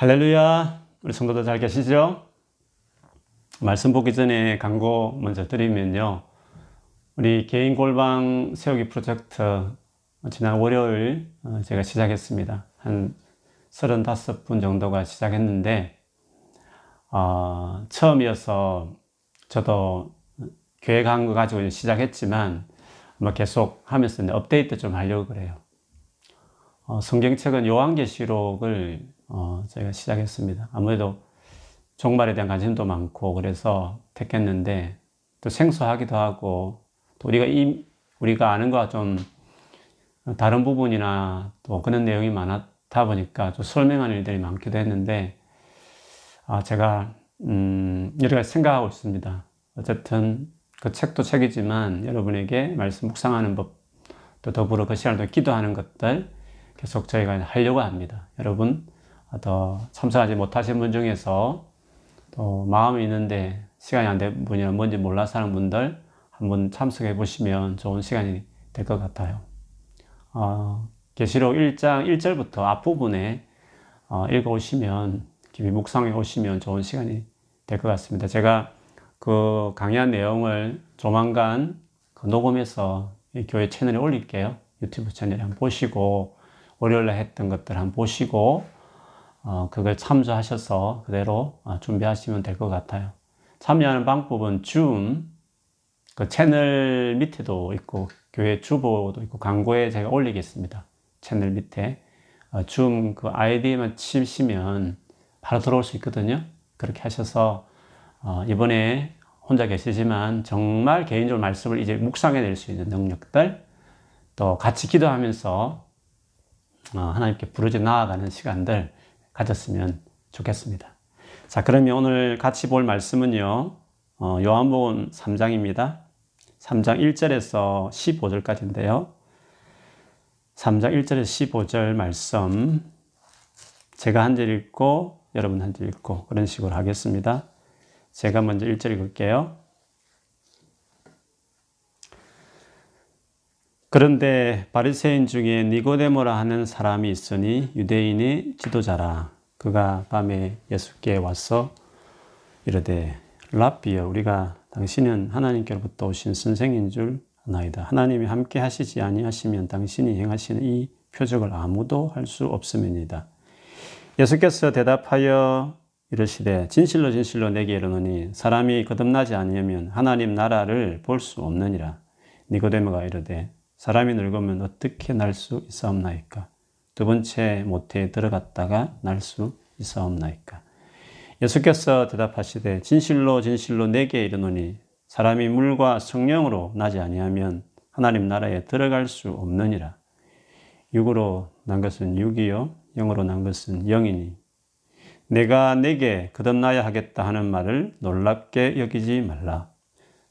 할렐루야. 우리 성도들 잘 계시죠? 말씀 보기 전에 광고 먼저 드리면요. 우리 개인 골방 세우기 프로젝트 지난 월요일 어, 제가 시작했습니다. 한 35분 정도가 시작했는데 어, 처음이어서 저도 계획한 거 가지고 시작했지만 뭐 계속 하면서 업데이트 좀 하려고 그래요. 어, 성경책은 요한계시록을 어, 저희가 시작했습니다. 아무래도 종말에 대한 관심도 많고 그래서 택했는데 또 생소하기도 하고 또 우리가 이 우리가 아는 거와 좀 다른 부분이나 또 그런 내용이 많았다 보니까 좀 설명하는 일들이 많기도 했는데 아 제가 음 여러 가지 생각하고 있습니다. 어쨌든 그 책도 책이지만 여러분에게 말씀 묵상하는 법 또 더불어 그 시간을 기도하는 것들 계속 저희가 하려고 합니다. 여러분 더 참석하지 못하신 분 중에서 또 마음이 있는데 시간이 안된 분이나 뭔지 몰라서 하는 분들 한번 참석해 보시면 좋은 시간이 될 것 같아요. 어, 계시록 1장 1절부터 앞부분에 어, 읽어오시면 깊이 묵상해 오시면 좋은 시간이 될 것 같습니다. 제가 그 강의한 내용을 조만간 그 녹음해서 교회 채널에 올릴게요. 유튜브 채널에 한번 보시고 월요일에 했던 것들 한번 보시고 어, 그걸 참조하셔서 그대로 어, 준비하시면 될 것 같아요. 참여하는 방법은 줌, 그 채널 밑에도 있고, 교회 주보도 있고, 광고에 제가 올리겠습니다. 채널 밑에. 어, 줌그 아이디만 치시면 바로 들어올 수 있거든요. 그렇게 하셔서, 어, 이번에 혼자 계시지만 정말 개인적으로 말씀을 이제 묵상해 낼 수 있는 능력들, 또 같이 기도하면서 어, 하나님께 부르짖어 나아가는 시간들, 가졌으면 좋겠습니다. 자, 그러면 오늘 같이 볼 말씀은요, 어, 요한복음 3장입니다. 3장 1절에서 15절까지인데요. 3장 1절에서 15절 말씀, 제가 한 절 읽고, 여러분 한 절 읽고, 그런 식으로 하겠습니다. 제가 먼저 1절 읽을게요. 그런데 바리새인 중에 니고데모라 하는 사람이 있으니 유대인의 지도자라. 그가 밤에 예수께 와서 이르되 랍비여 우리가 당신은 하나님께로부터 오신 선생인 줄 아나이다. 하나님이 함께 하시지 아니하시면 당신이 행하시는 이 표적을 아무도 할 수 없음이니다. 예수께서 대답하여 이르시되 진실로 진실로 내게 이르노니 사람이 거듭나지 아니하면 하나님 나라를 볼 수 없느니라. 니고데모가 이르되 사람이 늙으면 어떻게 날 수 있사옵나이까? 두 번째 모태에 들어갔다가 날 수 있사옵나이까? 예수께서 대답하시되 진실로 진실로 내게 이르노니 사람이 물과 성령으로 나지 아니하면 하나님 나라에 들어갈 수 없느니라. 육으로 난 것은 육이요 영으로 난 것은 영이니 내가 내게 거듭나야 하겠다 하는 말을 놀랍게 여기지 말라.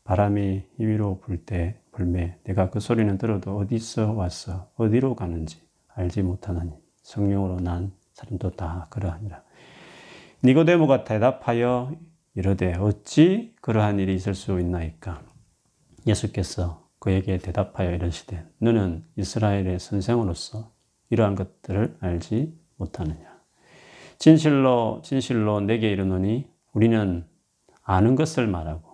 바람이 위로 불 때 불매 내가 그 소리는 들어도 어디서 왔어 어디로 가는지 알지 못하나니 성령으로 난 사람도 다 그러하니라. 니고데모가 대답하여 이르되 어찌 그러한 일이 있을 수 있나이까? 예수께서 그에게 대답하여 이르시되 너는 이스라엘의 선생으로서 이러한 것들을 알지 못하느냐? 진실로 진실로 내게 이르노니 우리는 아는 것을 말하고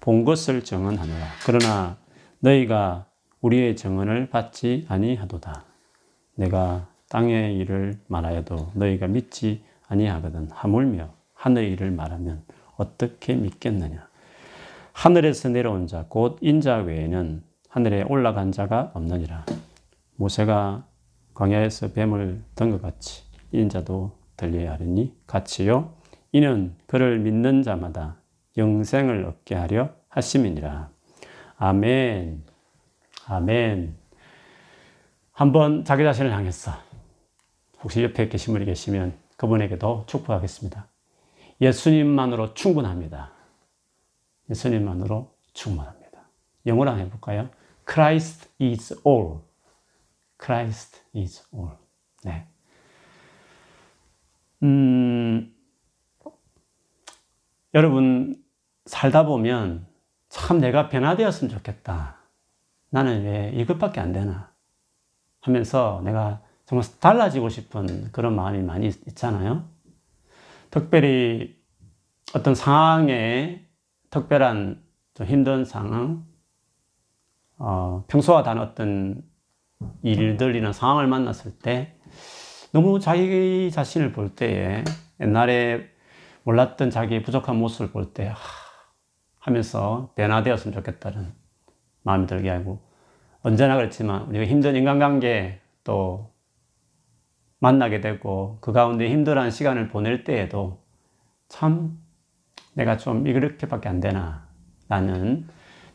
본 것을 정언하노라. 그러나 너희가 우리의 정언을 받지 아니하도다. 내가 땅의 일을 말하여도 너희가 믿지 아니하거든. 하물며 하늘의 일을 말하면 어떻게 믿겠느냐? 하늘에서 내려온 자, 곧 인자 외에는 하늘에 올라간 자가 없느니라. 모세가 광야에서 뱀을 든 것 같이 인자도 들려야 하리니 같이요. 이는 그를 믿는 자마다 영생을 얻게 하려 하심이니라. 아멘. 아멘. 한번 자기 자신을 향해서 혹시 옆에 계신 분이 계시면 그분에게도 축복하겠습니다. 예수님만으로 충분합니다. 예수님만으로 충분합니다. 영어로 한번 해볼까요? Christ is all. Christ is all. 네. 음, 여러분, 살다 보면 참 내가 변화되었으면 좋겠다. 나는 왜 이것밖에 안 되나? 하면서 내가 정말 달라지고 싶은 그런 마음이 많이 있잖아요. 특별히 어떤 상황에 특별한 좀 힘든 상황, 어, 평소와 다른 어떤 일들이나 상황을 만났을 때 너무 자기 자신을 볼 때에 옛날에 몰랐던 자기의 부족한 모습을 볼 때 하면서 변화되었으면 좋겠다는 마음이 들게 하고 언제나 그렇지만 우리가 힘든 인간관계 또 만나게 되고 그 가운데 힘들어하는 시간을 보낼 때에도 참 내가 좀 이렇게밖에 안 되나 라는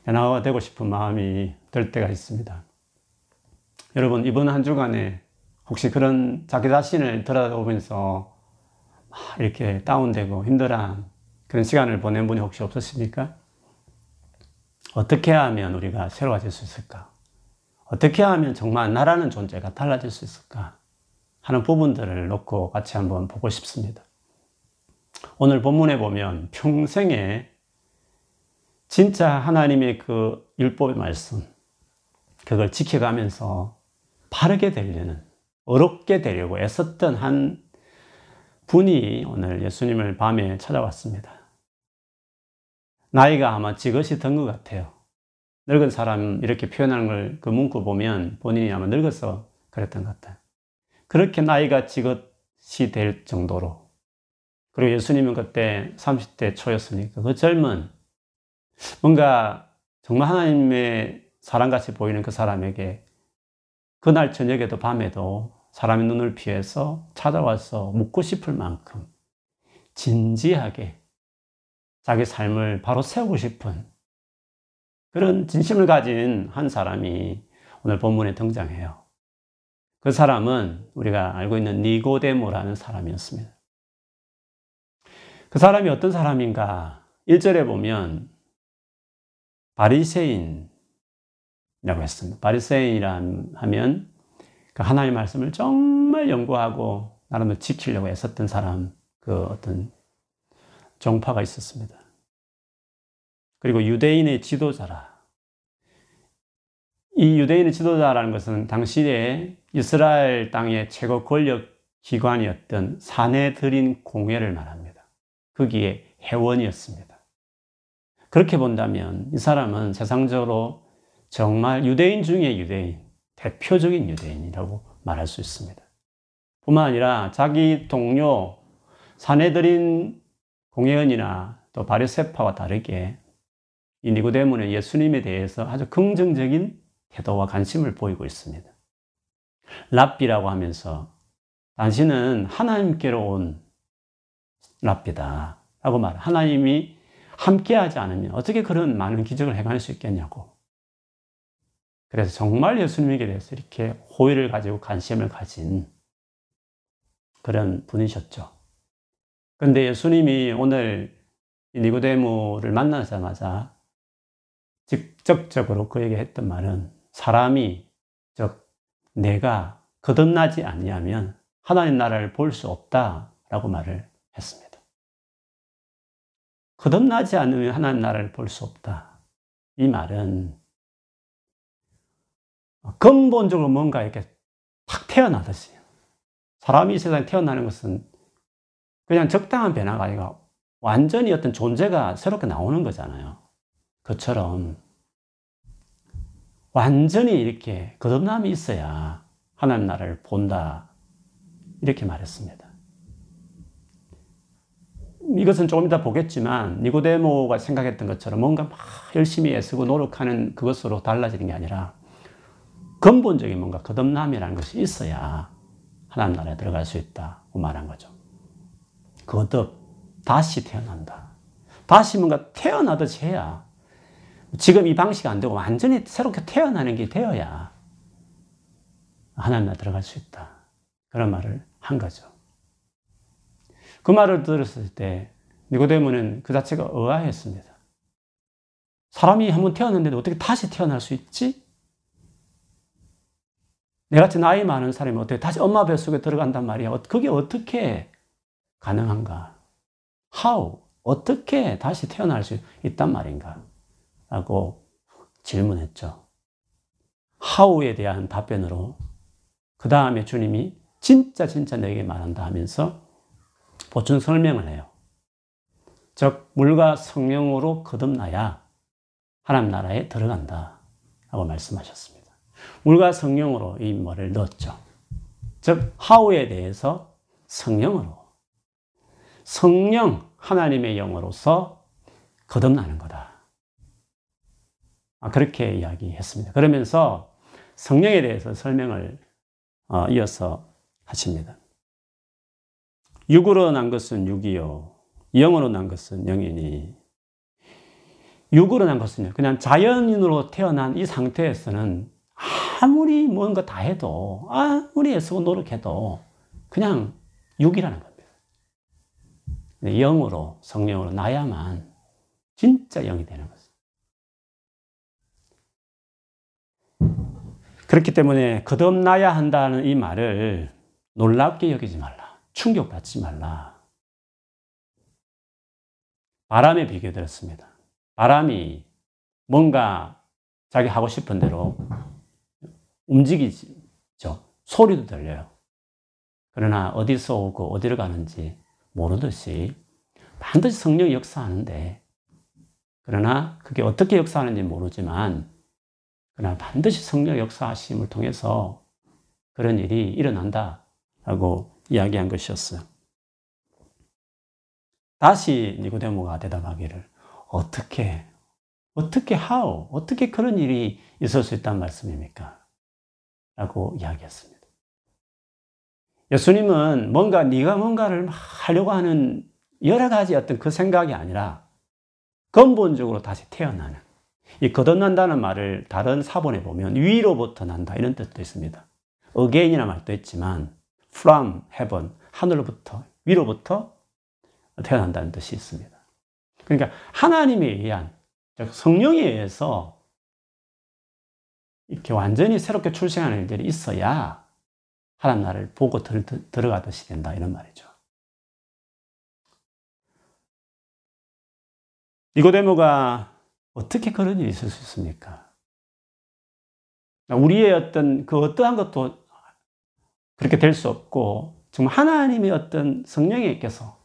변화가 되고 싶은 마음이 들 때가 있습니다. 여러분 이번 한 주간에 혹시 그런 자기 자신을 돌아보면서 이렇게 다운되고 힘들한 그런 시간을 보낸 분이 혹시 없으십니까? 어떻게 하면 우리가 새로워질 수 있을까? 어떻게 하면 정말 나라는 존재가 달라질 수 있을까? 하는 부분들을 놓고 같이 한번 보고 싶습니다. 오늘 본문에 보면 평생에 진짜 하나님의 그 율법의 말씀, 그걸 지켜가면서 바르게 되려는, 어렵게 되려고 애썼던 한 분이 오늘 예수님을 밤에 찾아왔습니다. 나이가 아마 지긋이 든 것 같아요. 늙은 사람 이렇게 표현하는 걸 그 문구 보면 본인이 아마 늙어서 그랬던 것 같아요. 그렇게 나이가 지긋이 될 정도로. 그리고 예수님은 그때 30대 초였으니까 그 젊은 뭔가 정말 하나님의 사랑같이 보이는 그 사람에게 그날 저녁에도 밤에도 사람의 눈을 피해서 찾아와서 묻고 싶을 만큼 진지하게 자기 삶을 바로 세우고 싶은 그런 진심을 가진 한 사람이 오늘 본문에 등장해요. 그 사람은 우리가 알고 있는 니고데모라는 사람이었습니다. 그 사람이 어떤 사람인가? 1절에 보면 바리새인이라고 했습니다. 바리새인이라 하면 그 하나님의 말씀을 정말 연구하고 나름대로 지키려고 애썼던 사람 그 어떤 정파가 있었습니다. 그리고 유대인의 지도자라. 이 유대인의 지도자라는 것은 당시에 이스라엘 땅의 최고 권력 기관이었던 사내들인 공회를 말합니다. 거기에 회원이었습니다. 그렇게 본다면 이 사람은 세상적으로 정말 유대인 중에 유대인, 대표적인 유대인이라고 말할 수 있습니다. 뿐만 아니라 자기 동료 사내들인 공회원이나 또 바리세파와 다르게 이 니고데모는 예수님에 대해서 아주 긍정적인 태도와 관심을 보이고 있습니다. 랍비라고 하면서 당신은 하나님께로 온 랍비다 라고 말 하나님이 함께하지 않으면 어떻게 그런 많은 기적을 행할 수 있겠냐고 그래서 정말 예수님에게 대해서 이렇게 호의를 가지고 관심을 가진 그런 분이셨죠. 근데 예수님이 오늘 니고데모를 만나자마자 직접적으로 그에게 했던 말은 사람이 즉 내가 거듭나지 않냐면 하나님 나라를 볼 수 없다라고 말을 했습니다. 거듭나지 않으면 하나님 나라를 볼 수 없다. 이 말은 근본적으로 뭔가 이렇게 탁 태어나듯이. 사람이 세상에 태어나는 것은 그냥 적당한 변화가 아니라 완전히 어떤 존재가 새롭게 나오는 거잖아요. 그처럼 완전히 이렇게 거듭남이 있어야 하나님 나라를 본다. 이렇게 말했습니다. 이것은 조금 이따 보겠지만 니고데모가 생각했던 것처럼 뭔가 막 열심히 애쓰고 노력하는 그것으로 달라지는 게 아니라 근본적인 뭔가 거듭남이라는 것이 있어야 하나님 나라에 들어갈 수 있다고 말한 거죠. 거듭, 다시 태어난다. 다시 뭔가 태어나듯이 해야 지금 이 방식 안 되고 완전히 새롭게 태어나는 게 되어야 하나님 나라 들어갈 수 있다. 그런 말을 한 거죠. 그 말을 들었을 때 니고데모는 그 자체가 의아했습니다. 사람이 한번 태어났는데 어떻게 다시 태어날 수 있지? 내같이 나이 많은 사람이 어떻게 다시 엄마 뱃속에 들어간단 말이야. 그게 어떻게 가능한가? How? 어떻게 다시 태어날 수 있단 말인가? 라고 질문했죠. How에 대한 답변으로 그 다음에 주님이 진짜 진짜 내게 말한다 하면서 보충 설명을 해요. 즉, 물과 성령으로 거듭나야 하나님 나라에 들어간다. 라고 말씀하셨습니다. 물과 성령으로 이 말을 넣었죠. 즉, 하우에 대해서 성령으로. 성령, 하나님의 영으로서 거듭나는 거다. 아, 그렇게 이야기했습니다. 그러면서 성령에 대해서 설명을 어, 이어서 하십니다. 육으로 난 것은 육이요. 영으로 난 것은 영이니. 육으로 난 것은요. 그냥 자연인으로 태어난 이 상태에서는 아무리 뭔가 다 해도, 아무리 애쓰고 노력해도 그냥 육이라는 겁니다. 영으로, 성령으로 나야만 진짜 영이 되는 거죠. 그렇기 때문에 거듭나야 한다는 이 말을 놀랍게 여기지 말라. 충격받지 말라. 바람에 비교 들었습니다. 바람이 뭔가 자기 하고 싶은 대로 움직이죠. 소리도 들려요. 그러나 어디서 오고 어디로 가는지 모르듯이 반드시 성령이 역사하는데 그러나 그게 어떻게 역사하는지 모르지만 그러나 반드시 성령 역사하심을 통해서 그런 일이 일어난다라고 이야기한 것이었어요. 다시 니고데모가 대답하기를 어떻게 어떻게 how 어떻게 그런 일이 있을 수 있다는 말씀입니까? 라고 이야기했습니다. 예수님은 뭔가 네가 뭔가를 하려고 하는 여러 가지 어떤 그 생각이 아니라 근본적으로 다시 태어나는 이 거듭난다는 말을 다른 사본에 보면 위로부터 난다 이런 뜻도 있습니다. again이라는 말도 있지만 from heaven 하늘로부터 위로부터 태어난다는 뜻이 있습니다. 그러니까 하나님에 의한 성령에 의해서 이렇게 완전히 새롭게 출생하는 일들이 있어야 하나님 나라를 보고 들, 들어가듯이 된다 이런 말이죠. 니고데모가 어떻게 그런 일이 있을 수 있습니까? 우리의 어떤 그 어떠한 것도 그렇게 될 수 없고 정말 하나님의 어떤 성령에게서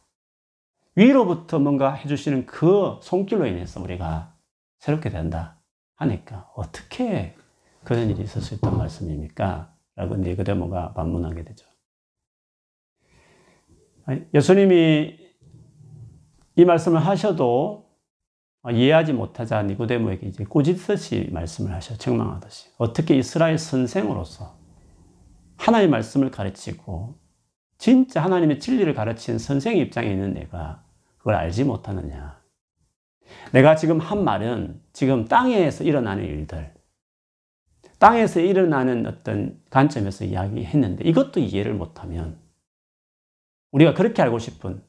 위로부터 뭔가 해주시는 그 손길로 인해서 우리가 새롭게 된다 하니까 어떻게 그런 일이 있을 수 있단 말씀입니까? 라고 니고데모가 반문하게 되죠. 예수님이 이 말씀을 하셔도 이해하지 못하자 니고데모에게 이제 꾸짖듯이 말씀을 하셔 책망하듯이 어떻게 이스라엘 선생으로서 하나님의 말씀을 가르치고 진짜 하나님의 진리를 가르치는 선생 입장에 있는 내가 그걸 알지 못하느냐. 내가 지금 한 말은 지금 땅에서 일어나는 일들, 땅에서 일어나는 어떤 관점에서 이야기했는데 이것도 이해를 못하면 우리가 그렇게 알고 싶은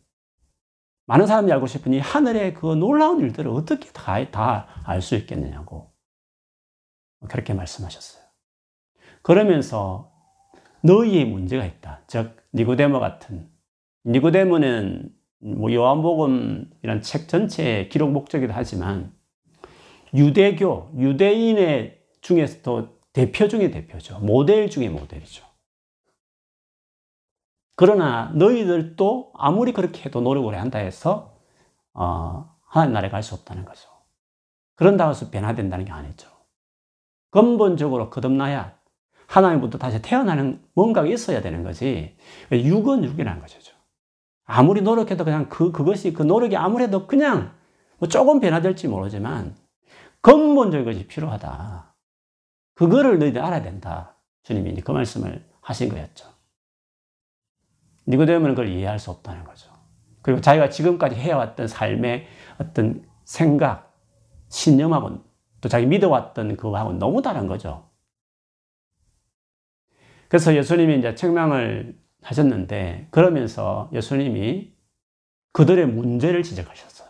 많은 사람이 알고 싶은 이 하늘의 그 놀라운 일들을 어떻게 다 알 수 있겠느냐고 그렇게 말씀하셨어요. 그러면서 너희의 문제가 있다. 즉 니고데모 같은 니고데모는 뭐 요한복음이란 책 전체의 기록 목적이기도 하지만 유대교 유대인의 중에서도 대표 중의 대표죠. 모델 중의 모델이죠. 그러나 너희들도 아무리 그렇게 해도 노력을 한다 해서 어, 하나님 나라에 갈 수 없다는 거죠. 그런다고 해서 변화된다는 게 아니죠. 근본적으로 거듭나야 하나님부터 다시 태어나는 뭔가가 있어야 되는 거지. 육은 육이라는 거죠. 아무리 노력해도 그냥 그, 그것이 그 노력이 아무래도 그냥 뭐 조금 변화될지 모르지만 근본적인 것이 필요하다. 그거를 너희들 알아야 된다. 주님이 그 말씀을 하신 거였죠. 니고데모는 그걸 이해할 수 없다는 거죠. 그리고 자기가 지금까지 해왔던 삶의 어떤 생각, 신념하고는 또 자기 믿어왔던 그거하고는 너무 다른 거죠. 그래서 예수님이 이제 책망을 하셨는데 그러면서 예수님이 그들의 문제를 지적하셨어요.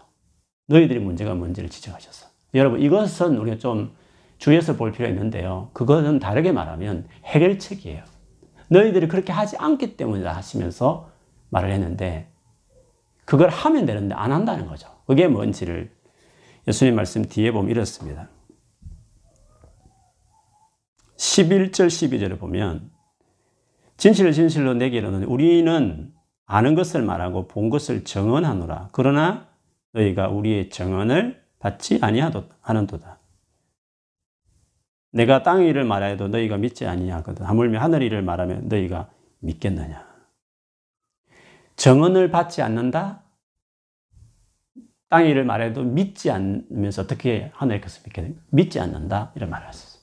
너희들의 문제가 뭔지를 지적하셨어요. 여러분 이것은 우리가 좀 주의해서 볼 필요가 있는데요. 그것은 다르게 말하면 해결책이에요. 너희들이 그렇게 하지 않기 때문이다 하시면서 말을 했는데 그걸 하면 되는데 안 한다는 거죠. 그게 뭔지를 예수님 말씀 뒤에 보면 이렇습니다. 11절 12절을 보면 진실을 진실로 내게 이르는 우리는 아는 것을 말하고 본 것을 정언하노라. 그러나 너희가 우리의 정언을 받지 아니하는도다. 내가 땅 일을 말하여도 너희가 믿지 아니하거든. 하물며 하늘 일을 말하면 너희가 믿겠느냐. 정언을 받지 않는다? 땅 일을 말해도 믿지 않으면서 어떻게 하늘의 것을 됩니까? 믿지 않는다. 이런 말을 하셨어요.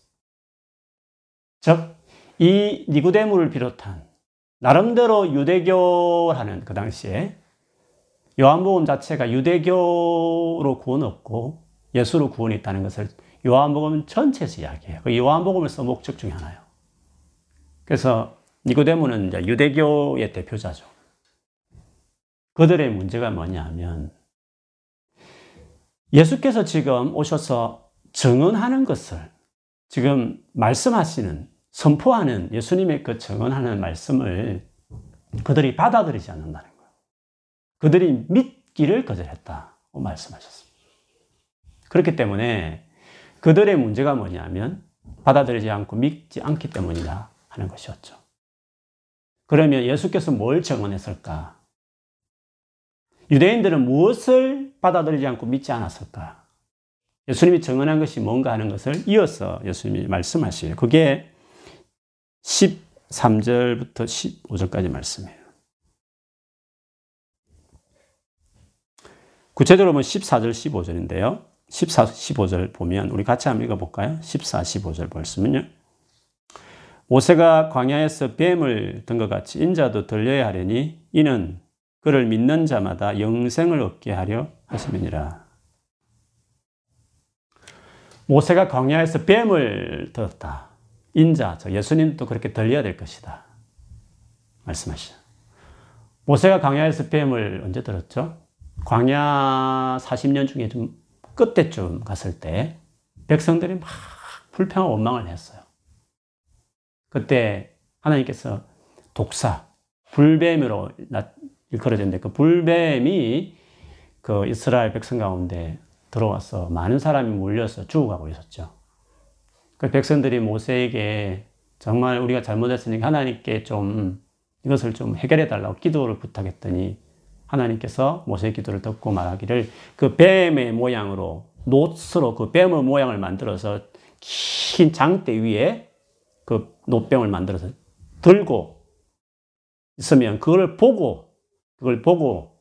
즉, 이 니구데무를 비롯한 나름대로 유대교라는 그 당시에 요한복음 자체가 유대교로 구원 없고 예수로 구원이 있다는 것을 요한복음 전체에서 이야기해요. 그 요한복음을 써 목적 중에 하나요. 그래서 니고데모는 이제 유대교의 대표자죠. 그들의 문제가 뭐냐 하면 예수께서 지금 오셔서 증언하는 것을 지금 말씀하시는 선포하는 예수님의 그 증언하는 말씀을 그들이 받아들이지 않는다는 거예요. 그들이 믿기를 거절했다고 말씀하셨습니다. 그렇기 때문에 그들의 문제가 뭐냐면 받아들이지 않고 믿지 않기 때문이다 하는 것이었죠. 그러면 예수께서 뭘 증언했을까? 유대인들은 무엇을 받아들이지 않고 믿지 않았을까? 예수님이 증언한 것이 뭔가 하는 것을 이어서 예수님이 말씀하시요 그게 13절부터 15절까지 말씀이에요. 구체적으로 보면 14절, 15절인데요. 14, 15절 보면 우리 같이 한번 읽어볼까요? 14, 15절 말씀은요. 모세가 광야에서 뱀을 든 것 같이 인자도 들려야 하려니 이는 그를 믿는 자마다 영생을 얻게 하려 하심이니라. 모세가 광야에서 뱀을 들었다. 인자, 저 예수님도 그렇게 들려야 될 것이다. 말씀하시죠. 모세가 광야에서 뱀을 언제 들었죠? 광야 40년 중에 좀 끝때쯤 갔을 때 백성들이 막 불평하고 원망을 했어요. 그때 하나님께서 독사, 불뱀으로 일컬어졌는데 그 불뱀이 그 이스라엘 백성 가운데 들어와서 많은 사람이 몰려서 죽어가고 있었죠. 그 백성들이 모세에게 정말 우리가 잘못했으니까 하나님께 좀 이것을 좀 해결해 달라고 기도를 부탁했더니 하나님께서 모세의 기도를 듣고 말하기를 그 뱀의 모양으로 노스로 그 뱀의 모양을 만들어서 긴 장대 위에 그 노뱀을 만들어서 들고 있으면 그걸 보고 그걸 보고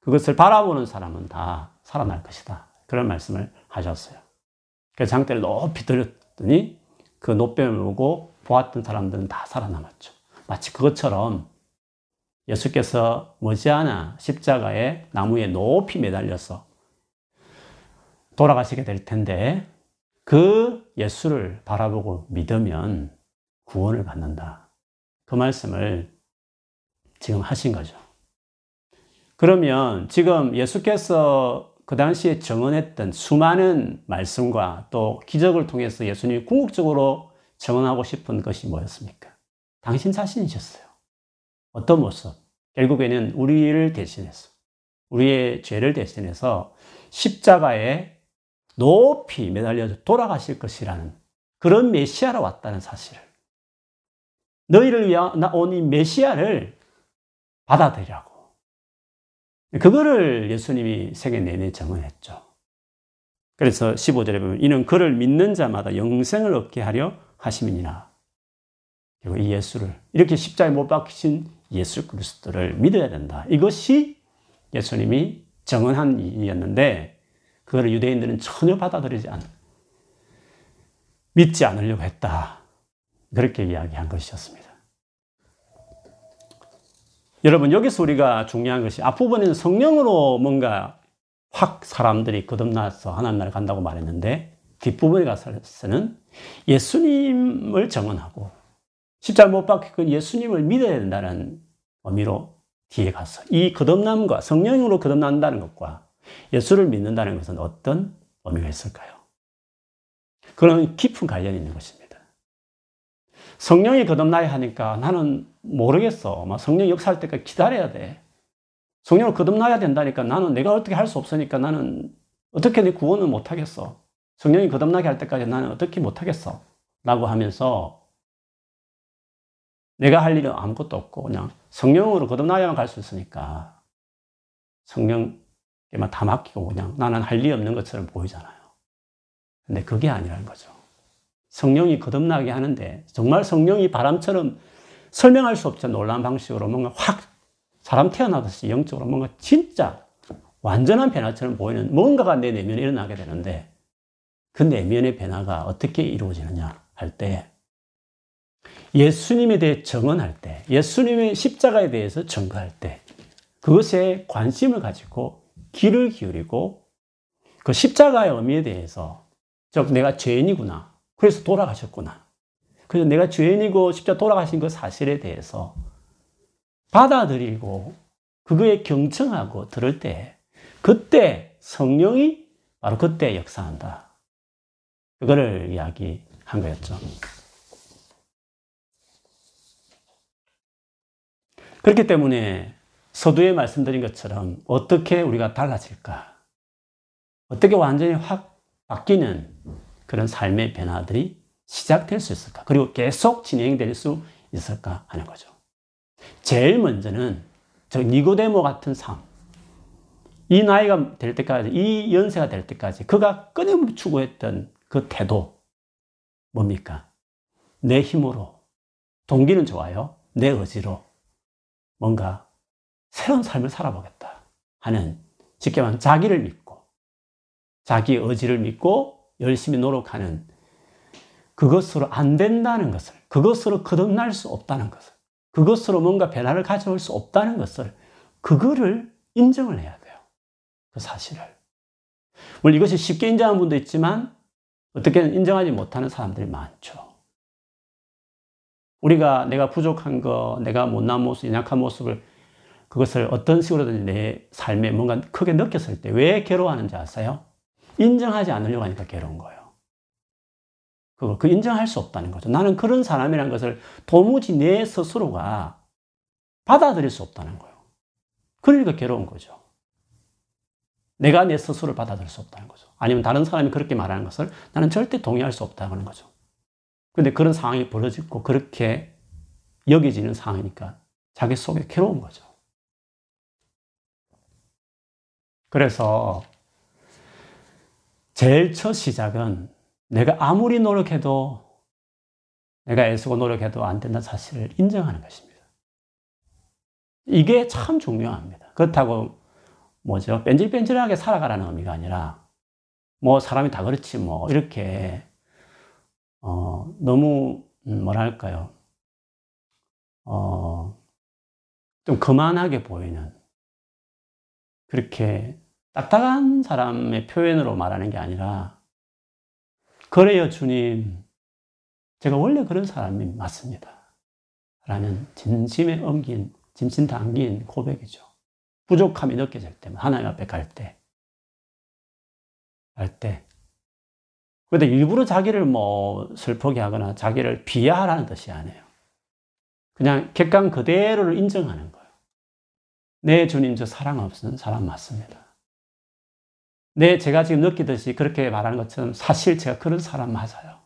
그것을 바라보는 사람은 다 살아날 것이다. 그런 말씀을 하셨어요. 그 장대를 높이 들었더니 그 노뱀을 보고 보았던 사람들은 다 살아남았죠. 마치 그것처럼 예수께서 머지않아 십자가에 나무에 높이 매달려서 돌아가시게 될 텐데 그 예수를 바라보고 믿으면 구원을 받는다. 그 말씀을 지금 하신 거죠. 그러면 지금 예수께서 그 당시에 정언했던 수많은 말씀과 또 기적을 통해서 예수님이 궁극적으로 정언하고 싶은 것이 뭐였습니까? 당신 자신이셨어요. 어떤 모습? 결국에는 우리를 대신해서, 우리의 죄를 대신해서 십자가에 높이 매달려서 돌아가실 것이라는 그런 메시아로 왔다는 사실을. 너희를 위한 온이 메시아를 받아들이라고. 그거를 예수님이 세계 내내 정언했죠. 그래서 15절에 보면 이는 그를 믿는 자마다 영생을 얻게 하려 하심이니라. 그리고 이 예수를 이렇게 십자에 못 박히신 예수 그리스도를 믿어야 된다. 이것이 예수님이 정언한 일이었는데 그걸 유대인들은 전혀 받아들이지 않, 믿지 않으려고 했다. 그렇게 이야기한 것이었습니다. 여러분, 여기서 우리가 중요한 것이 앞부분에는 성령으로 뭔가 확 사람들이 거듭나서 하나님 나라 간다고 말했는데 뒷부분에 가서는 예수님을 정언하고 십자가 못 박히고 그 예수님을 믿어야 된다는 의미로 뒤에 가서 이 거듭남과 성령으로 거듭난다는 것과 예수를 믿는다는 것은 어떤 의미가 있을까요? 그런 깊은 관련이 있는 것입니다. 성령이 거듭나야 하니까 나는 모르겠어. 막 성령 역사할 때까지 기다려야 돼. 성령을 거듭나야 된다니까 나는 내가 어떻게 할 수 없으니까 나는 어떻게 내 구원을 못하겠어. 성령이 거듭나게 할 때까지 나는 어떻게 못하겠어. 라고 하면서 내가 할 일은 아무것도 없고 그냥 성령으로 거듭나야만 갈 수 있으니까 성령에만 다 맡기고 그냥 나는 할 일이 없는 것처럼 보이잖아요. 근데 그게 아니라는 거죠. 성령이 거듭나게 하는데 정말 성령이 바람처럼 설명할 수 없죠. 놀라운 방식으로 뭔가 확 사람 태어나듯이 영적으로 뭔가 진짜 완전한 변화처럼 보이는 뭔가가 내 내면에 일어나게 되는데 그 내면의 변화가 어떻게 이루어지느냐 할 때 예수님에 대해 정언할 때 예수님의 십자가에 대해서 증거할 때 그것에 관심을 가지고 귀를 기울이고 그 십자가의 의미에 대해서 즉 내가 죄인이구나 그래서 돌아가셨구나 그래서 내가 죄인이고 십자 돌아가신 그 사실에 대해서 받아들이고 그거에 경청하고 들을 때 그때 성령이 바로 그때 역사한다. 그거를 이야기한 거였죠. 그렇기 때문에 서두에 말씀드린 것처럼 어떻게 우리가 달라질까? 어떻게 완전히 확 바뀌는 그런 삶의 변화들이 시작될 수 있을까? 그리고 계속 진행될 수 있을까 하는 거죠. 제일 먼저는 저 니고데모 같은 삶. 이 나이가 될 때까지, 이 연세가 될 때까지 그가 끊임없이 추구했던 그 태도. 뭡니까? 내 힘으로. 동기는 좋아요. 내 의지로. 뭔가 새로운 삶을 살아보겠다 하는 쉽게 말하면 자기를 믿고 자기 의지를 믿고 열심히 노력하는 그것으로 안 된다는 것을 그것으로 거듭날 수 없다는 것을 그것으로 뭔가 변화를 가져올 수 없다는 것을 그거를 인정을 해야 돼요. 그 사실을. 물론 이것이 쉽게 인정하는 분도 있지만 어떻게 인정하지 못하는 사람들이 많죠. 우리가 내가 부족한 거, 내가 못난 모습, 연약한 모습을 그것을 어떤 식으로든 내 삶에 뭔가 크게 느꼈을 때 왜 괴로워하는지 아세요? 인정하지 않으려고 하니까 괴로운 거예요. 그거, 그 인정할 수 없다는 거죠. 나는 그런 사람이라는 것을 도무지 내 스스로가 받아들일 수 없다는 거예요. 그러니까 괴로운 거죠. 내가 내 스스로를 받아들일 수 없다는 거죠. 아니면 다른 사람이 그렇게 말하는 것을 나는 절대 동의할 수 없다는 거죠. 근데 그런 상황이 벌어지고 그렇게 여겨지는 상황이니까 자기 속에 괴로운 거죠. 그래서 제일 첫 시작은 내가 아무리 노력해도 내가 애쓰고 노력해도 안 된다는 사실을 인정하는 것입니다. 이게 참 중요합니다. 그렇다고 뭐죠? 뺀질뺀질하게 살아가라는 의미가 아니라 뭐 사람이 다 그렇지 뭐 이렇게 어, 너무, 음, 뭐랄까요. 어, 좀 거만하게 보이는, 그렇게 딱딱한 사람의 표현으로 말하는 게 아니라, 그래요, 주님. 제가 원래 그런 사람이 맞습니다. 라는 진심에 엉긴, 진심 담긴 고백이죠. 부족함이 느껴질 때, 하나님 앞에 갈 때, 갈 때, 그 런데 일부러 자기를 뭐 슬프게 하거나 자기를 비하하라는 뜻이 아니에요. 그냥 객관 그대로를 인정하는 거예요. 네, 주님, 저 사랑 없는 사람 맞습니다. 네, 제가 지금 느끼듯이 그렇게 말하는 것처럼 사실 제가 그런 사람 맞아요.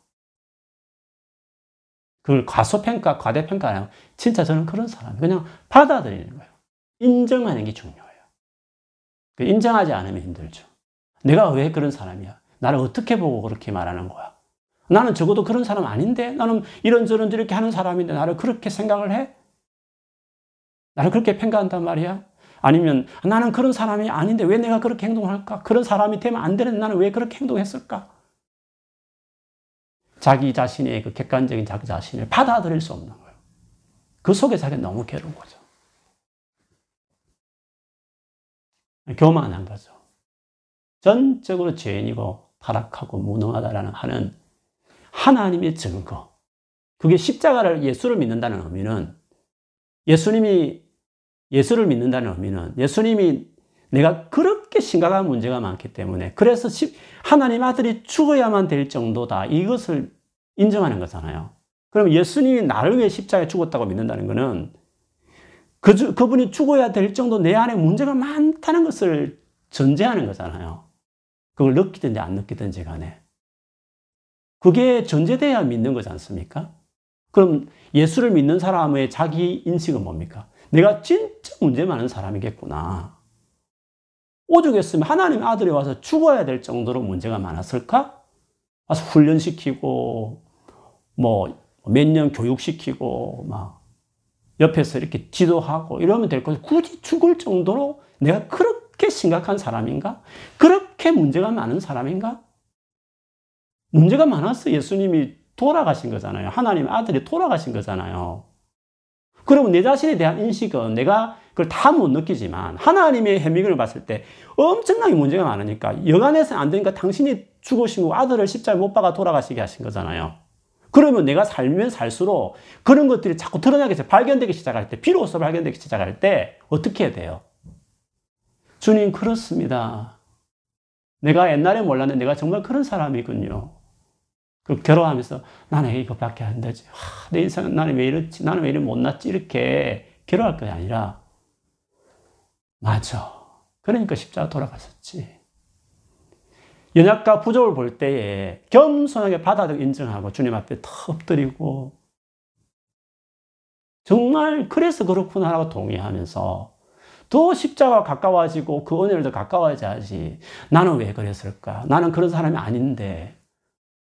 그걸 과소평가, 과대평가 아니고 진짜 저는 그런 사람. 그냥 받아들이는 거예요. 인정하는 게 중요해요. 그 인정하지 않으면 힘들죠. 내가 왜 그런 사람이야? 나를 어떻게 보고 그렇게 말하는 거야? 나는 적어도 그런 사람 아닌데? 나는 이런저런 이렇게 하는 사람인데 나를 그렇게 생각을 해? 나를 그렇게 평가한단 말이야? 아니면 나는 그런 사람이 아닌데 왜 내가 그렇게 행동할까? 그런 사람이 되면 안 되는데 나는 왜 그렇게 행동했을까? 자기 자신의 그 객관적인 자기 자신을 받아들일 수 없는 거예요. 그 속에 자기가 너무 괴로운 거죠. 교만한 거죠. 전적으로 죄인이고 타락하고 무능하다라는 하는 하나님의 증거. 그게 십자가를 예수를 믿는다는 의미는 예수님이 예수를 믿는다는 의미는 예수님이 내가 그렇게 심각한 문제가 많기 때문에 그래서 하나님 아들이 죽어야만 될 정도다 이것을 인정하는 거잖아요. 그럼 예수님이 나를 위해 십자가에 죽었다고 믿는다는 것은 그, 그분이 죽어야 될 정도 내 안에 문제가 많다는 것을 전제하는 거잖아요. 그걸 느끼든지 안 느끼든지 간에. 그게 전제돼야 믿는 거지 않습니까? 그럼 예수를 믿는 사람의 자기 인식은 뭡니까? 내가 진짜 문제 많은 사람이겠구나. 오죽했으면 하나님 아들이 와서 죽어야 될 정도로 문제가 많았을까? 와서 훈련시키고, 뭐, 몇 년 교육시키고, 막, 옆에서 이렇게 지도하고 이러면 될 것을 굳이 죽을 정도로 내가 그렇게 심각한 사람인가? 그렇게 문제가 많은 사람인가? 문제가 많았어. 예수님이 돌아가신 거잖아요. 하나님 아들이 돌아가신 거잖아요. 그러면 내 자신에 대한 인식은 내가 그걸 다 못 느끼지만 하나님의 해밍을 봤을 때 엄청나게 문제가 많으니까 여간해서는 안 되니까 당신이 죽으시고 아들을 십자가에 못 박아 돌아가시게 하신 거잖아요. 그러면 내가 살면 살수록 그런 것들이 자꾸 드러나게 발견되기 시작할 때, 비로소 발견되기 시작할 때 어떻게 해야 돼요? 주님, 그렇습니다. 내가 옛날에 몰랐는데 내가 정말 그런 사람이군요. 그 괴로워하면서 나는 이것밖에 안 되지. 하, 내 인생은 나는 왜 이렇지? 나는 왜 이렇게 못났지? 이렇게 괴로워할 것이 아니라 맞아. 그러니까 십자가 돌아갔었지. 연약과 부족을 볼 때에 겸손하게 받아들고 인정하고 주님 앞에 터 엎드리고 정말 그래서 그렇구나라고 동의하면서 더 십자가 가까워지고 그 은혜를 더 가까워져야지. 나는 왜 그랬을까? 나는 그런 사람이 아닌데.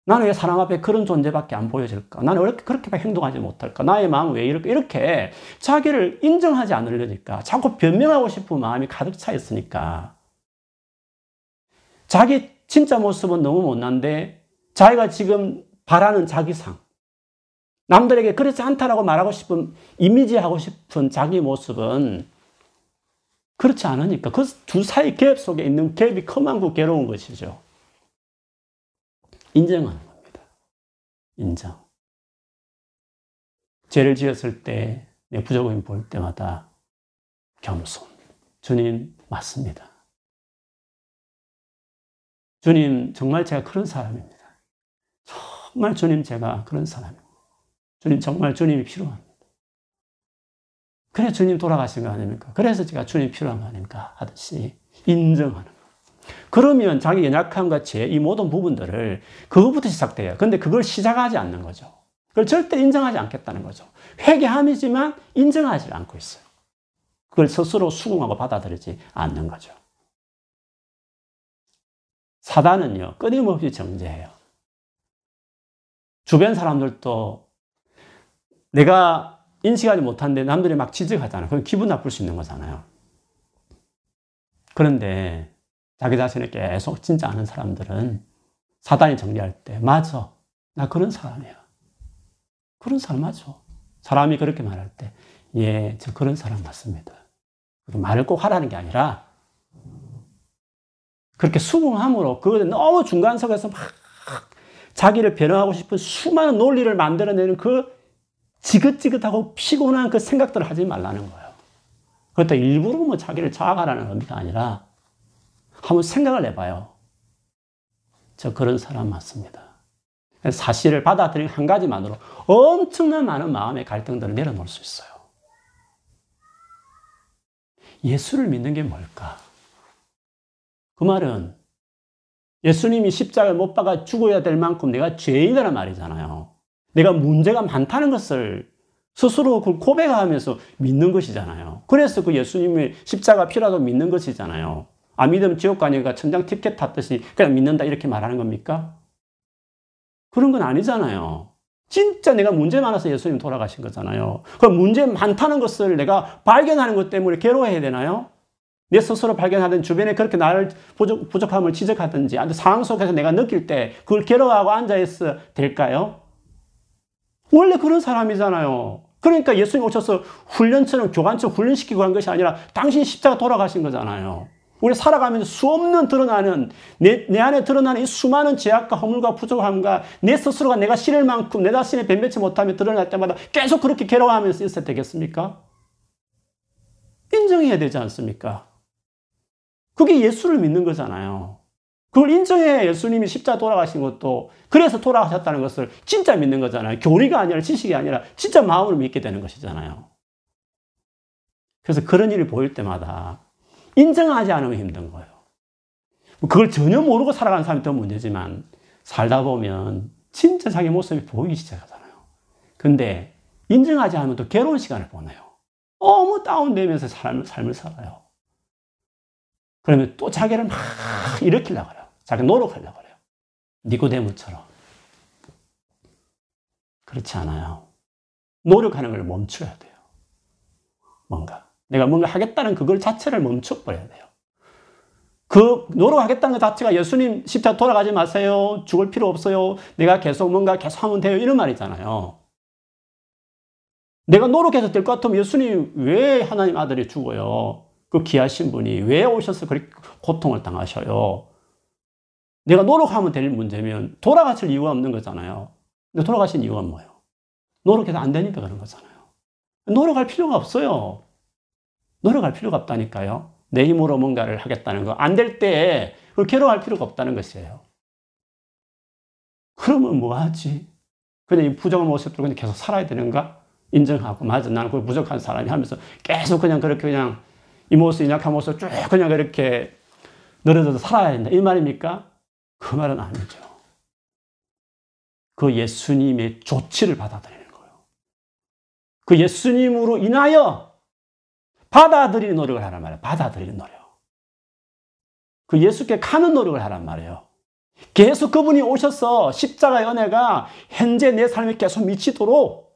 나는 왜 사람 앞에 그런 존재밖에 안 보여질까? 나는 왜 그렇게 행동하지 못할까? 나의 마음은 왜 이렇게, 이렇게 자기를 인정하지 않으려니까 자꾸 변명하고 싶은 마음이 가득 차 있으니까 자기 진짜 모습은 너무 못난데 자기가 지금 바라는 자기상 남들에게 그렇지 않다라고 말하고 싶은 이미지하고 싶은 자기 모습은 그렇지 않으니까 그 두 사이 갭 속에 있는 갭이 크만고 괴로운 것이죠. 인정하는 겁니다. 인정. 죄를 지었을 때, 내 부족을 볼 때마다 겸손. 주님, 맞습니다. 주님, 정말 제가 그런 사람입니다. 정말 주님, 제가 그런 사람입니다. 주님, 정말 주님이 필요합니다. 그래 주님 돌아가신 거 아닙니까? 그래서 제가 주님 필요한 거 아닙니까? 하듯이 인정하는 그러면 자기 연약함과 죄, 이 모든 부분들을 그것부터 시작돼요. 근데 그걸 시작하지 않는 거죠. 그걸 절대 인정하지 않겠다는 거죠. 회개함이지만 인정하지 않고 있어요. 그걸 스스로 수긍하고 받아들이지 않는 거죠. 사단은요, 끊임없이 정죄해요. 주변 사람들도 내가 인식하지 못한데 남들이 막 지적하잖아요. 그럼 기분 나쁠 수 있는 거잖아요. 그런데 자기 자신을 계속 진짜 아는 사람들은 사단이 정리할 때, 맞아. 나 그런 사람이야. 그런 사람 맞아. 사람이 그렇게 말할 때, 예, 저 그런 사람 맞습니다. 말을 꼭 하라는 게 아니라, 그렇게 수긍함으로, 그것에 너무 중간석에서 막 자기를 변호하고 싶은 수많은 논리를 만들어내는 그 지긋지긋하고 피곤한 그 생각들을 하지 말라는 거예요. 그것도 일부러 뭐 자기를 자학하라는 의미가 아니라, 한번 생각을 해봐요. 저 그런 사람 맞습니다. 사실을 받아들인 한 가지만으로 엄청난 많은 마음의 갈등들을 내려놓을 수 있어요. 예수를 믿는 게 뭘까? 그 말은 예수님이 십자가를 못 박아 죽어야 될 만큼 내가 죄인이라는 말이잖아요. 내가 문제가 많다는 것을 스스로 고백하면서 믿는 것이잖아요. 그래서 그 예수님의 십자가 필요하다고 믿는 것이잖아요. 아, 믿으면 지옥 가니까 천장 티켓 탔듯이 그냥 믿는다 이렇게 말하는 겁니까? 그런 건 아니잖아요. 진짜 내가 문제 많아서 예수님 돌아가신 거잖아요. 그럼 문제 많다는 것을 내가 발견하는 것 때문에 괴로워해야 되나요? 내 스스로 발견하든 주변에 그렇게 나를 부족, 부족함을 지적하든지 상황 속에서 내가 느낄 때 그걸 괴로워하고 앉아있어 될까요? 원래 그런 사람이잖아요. 그러니까 예수님 오셔서 훈련처럼 교관처럼 훈련시키고 한 것이 아니라 당신 십자가 돌아가신 거잖아요. 우리 살아가면서 수없는 드러나는 내, 내 안에 드러나는 이 수많은 죄악과 허물과 부족함과 내 스스로가 내가 싫을 만큼 내 자신을 변변치 못하며 드러날 때마다 계속 그렇게 괴로워하면서 있어야 되겠습니까? 인정해야 되지 않습니까? 그게 예수를 믿는 거잖아요. 그걸 인정해 예수님이 십자 돌아가신 것도 그래서 돌아가셨다는 것을 진짜 믿는 거잖아요. 교리가 아니라 지식이 아니라 진짜 마음으로 믿게 되는 것이잖아요. 그래서 그런 일이 보일 때마다 인정하지 않으면 힘든 거예요. 그걸 전혀 모르고 살아가는 사람이 더 문제지만 살다 보면 진짜 자기 모습이 보이기 시작하잖아요. 근데 인정하지 않으면 또 괴로운 시간을 보내요. 너무 다운되면서 삶을, 삶을 살아요. 그러면 또 자기를 막 일으키려고 그래요. 자기 노력하려고 그래요. 니고데모처럼. 그렇지 않아요. 노력하는 걸 멈춰야 돼요. 뭔가. 내가 뭔가 하겠다는 그걸 자체를 멈춰버려야 돼요. 그 노력하겠다는 것 자체가 예수님 십자 돌아가지 마세요. 죽을 필요 없어요. 내가 계속 뭔가 계속 하면 돼요. 이런 말이잖아요. 내가 노력해서 될 것 같으면 예수님 왜 하나님 아들이 죽어요? 그 귀하신 분이 왜 오셔서 그렇게 고통을 당하셔요? 내가 노력하면 될 문제면 돌아가실 이유가 없는 거잖아요. 근데 돌아가신 이유가 뭐예요? 노력해서 안 되니까 그런 거잖아요. 노력할 필요가 없어요. 노력할 필요가 없다니까요. 내 힘으로 뭔가를 하겠다는 거. 안 될 때, 그걸 괴로워할 필요가 없다는 것이에요. 그러면 뭐 하지? 그냥 이 부정한 모습으로 그냥 계속 살아야 되는가? 인정하고, 맞아. 나는 그 부족한 사람이 하면서 계속 그냥 그렇게 그냥 이 모습, 약한 모습 쭉 그냥 그렇게 늘어져서 살아야 된다. 이 말입니까? 그 말은 아니죠. 그 예수님의 조치를 받아들이는 거예요. 그 예수님으로 인하여 받아들이는 노력을 하란 말이에요. 받아들이는 노력. 그 예수께 가는 노력을 하란 말이에요. 계속 그분이 오셔서 십자가의 은혜가 현재 내 삶에 계속 미치도록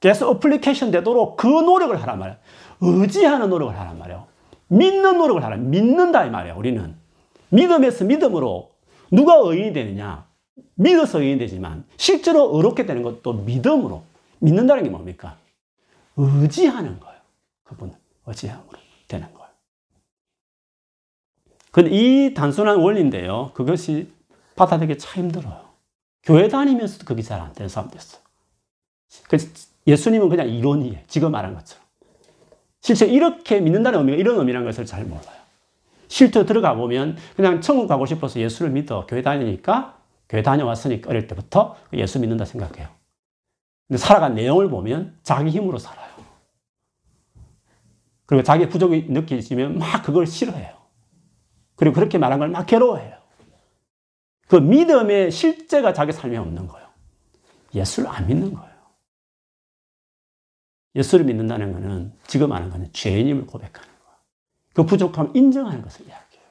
계속 어플리케이션 되도록 그 노력을 하란 말이에요. 의지하는 노력을 하란 말이에요. 믿는 노력을 하라. 믿는다 이 말이에요. 우리는 믿음에서 믿음으로 누가 의인이 되느냐? 믿어서 의인이 되지만 실제로 의롭게 되는 것도 믿음으로 믿는다는 게 뭡니까? 의지하는 거예요. 그분은 의지함으로 되는 거예요. 근데 이 단순한 원리인데요. 그것이 받아들이기 참 힘들어요. 교회 다니면서도 그게 잘 안 되는 사람 됐어요. 예수님은 그냥 이론이에요. 지금 말한 것처럼. 실제 이렇게 믿는다는 의미가 이런 의미라는 것을 잘 몰라요. 실제 들어가 보면 그냥 천국 가고 싶어서 예수를 믿어. 교회 다니니까, 교회 다녀왔으니까 어릴 때부터 예수 믿는다 생각해요. 근데 살아간 내용을 보면 자기 힘으로 살아요. 그리고 자기 부족이 느껴지면 막 그걸 싫어해요. 그리고 그렇게 말한 걸 막 괴로워해요. 그 믿음의 실제가 자기 삶에 없는 거예요. 예수를 안 믿는 거예요. 예수를 믿는다는 것은 지금 하는 것은 죄인임을 고백하는 거예요. 그 부족함을 인정하는 것을 이야기해요.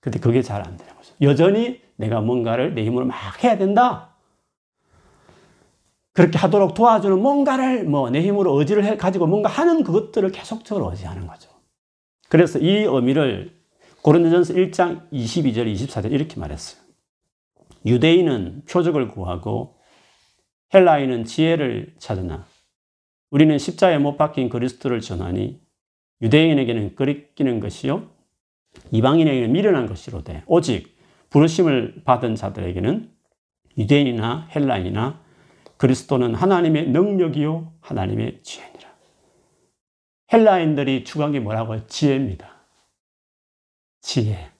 근데 그게 잘 안 되는 거죠. 여전히 내가 뭔가를 내 힘으로 막 해야 된다. 그렇게 하도록 도와주는 뭔가를 뭐 내 힘으로 의지를 해 가지고 뭔가 하는 그것들을 계속적으로 의지하는 거죠. 그래서 이 의미를 고린도전서 1장 22절 24절 이렇게 말했어요. 유대인은 표적을 구하고 헬라인은 지혜를 찾으나 우리는 십자에 못 박힌 그리스도를 전하니 유대인에게는 끓이는 것이요 이방인에게는 미련한 것이로되 오직 부르심을 받은 자들에게는 유대인이나 헬라인이나 그리스도는 하나님의 능력이요 하나님의 지혜니라. 헬라인들이 게 뭐라고요? 지혜입니다. 지혜.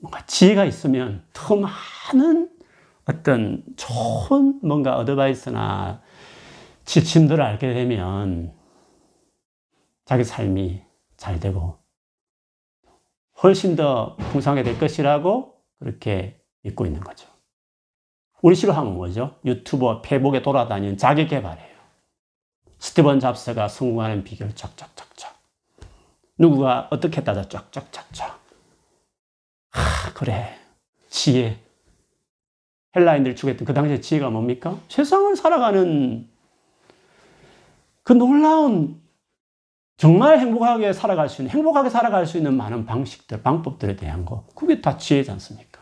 뭔가 지혜가 있으면 더 많은 어떤 좋은 뭔가 어드바이스나 지침들을 알게 되면 자기 삶이 잘 되고 훨씬 더 풍성하게 될 것이라고 그렇게 믿고 있는 거죠. 우리 싫어하면 뭐죠? 유튜버 페북에 돌아다니는 자기 개발이에요. 스티븐 잡스가 성공하는 비결 쫙쫙쫙쫙. 누구가 어떻게 했다 쫙쫙쫙쫙. 아, 그래. 지혜. 헬라인들 추구했던 그 당시의 지혜가 뭡니까? 세상을 살아가는 그 놀라운 정말 행복하게 살아갈 수 있는, 행복하게 살아갈 수 있는 많은 방식들, 방법들에 대한 거. 그게 다 지혜지 않습니까?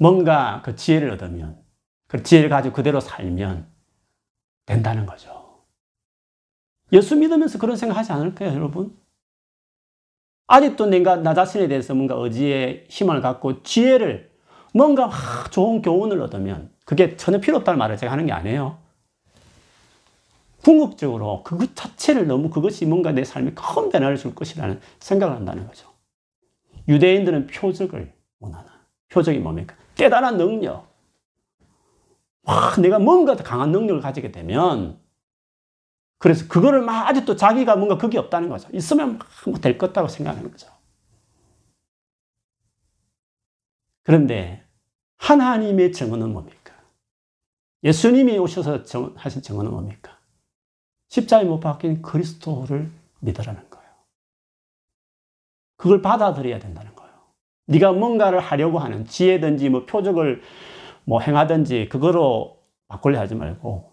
뭔가 그 지혜를 얻으면, 그 지혜를 가지고 그대로 살면 된다는 거죠. 예수 믿으면서 그런 생각 하지 않을까요, 여러분? 아직도 내가 나 자신에 대해서 뭔가 의지의 힘을 갖고 지혜를 뭔가 좋은 교훈을 얻으면 그게 전혀 필요 없다는 말을 제가 하는 게 아니에요. 궁극적으로 그것 자체를 너무 그것이 뭔가 내 삶에 큰 변화를 줄 것이라는 생각을 한다는 거죠. 유대인들은 표적을 원하나. 표적이 뭡니까? 대단한 능력. 와, 내가 뭔가 더 강한 능력을 가지게 되면 그래서 그거를 막 아직도 자기가 뭔가 그게 없다는 거죠. 있으면 될것 같다고 생각하는 거죠. 그런데 하나님의 증언은 뭡니까? 예수님이 오셔서 정, 하신 증언은 뭡니까? 십자에 못 박힌 그리스도를 믿으라는 거예요. 그걸 받아들여야 된다는 거예요. 네가 뭔가를 하려고 하는 지혜든지 뭐 표적을 뭐 행하든지 그거로 바꾸려 하지 말고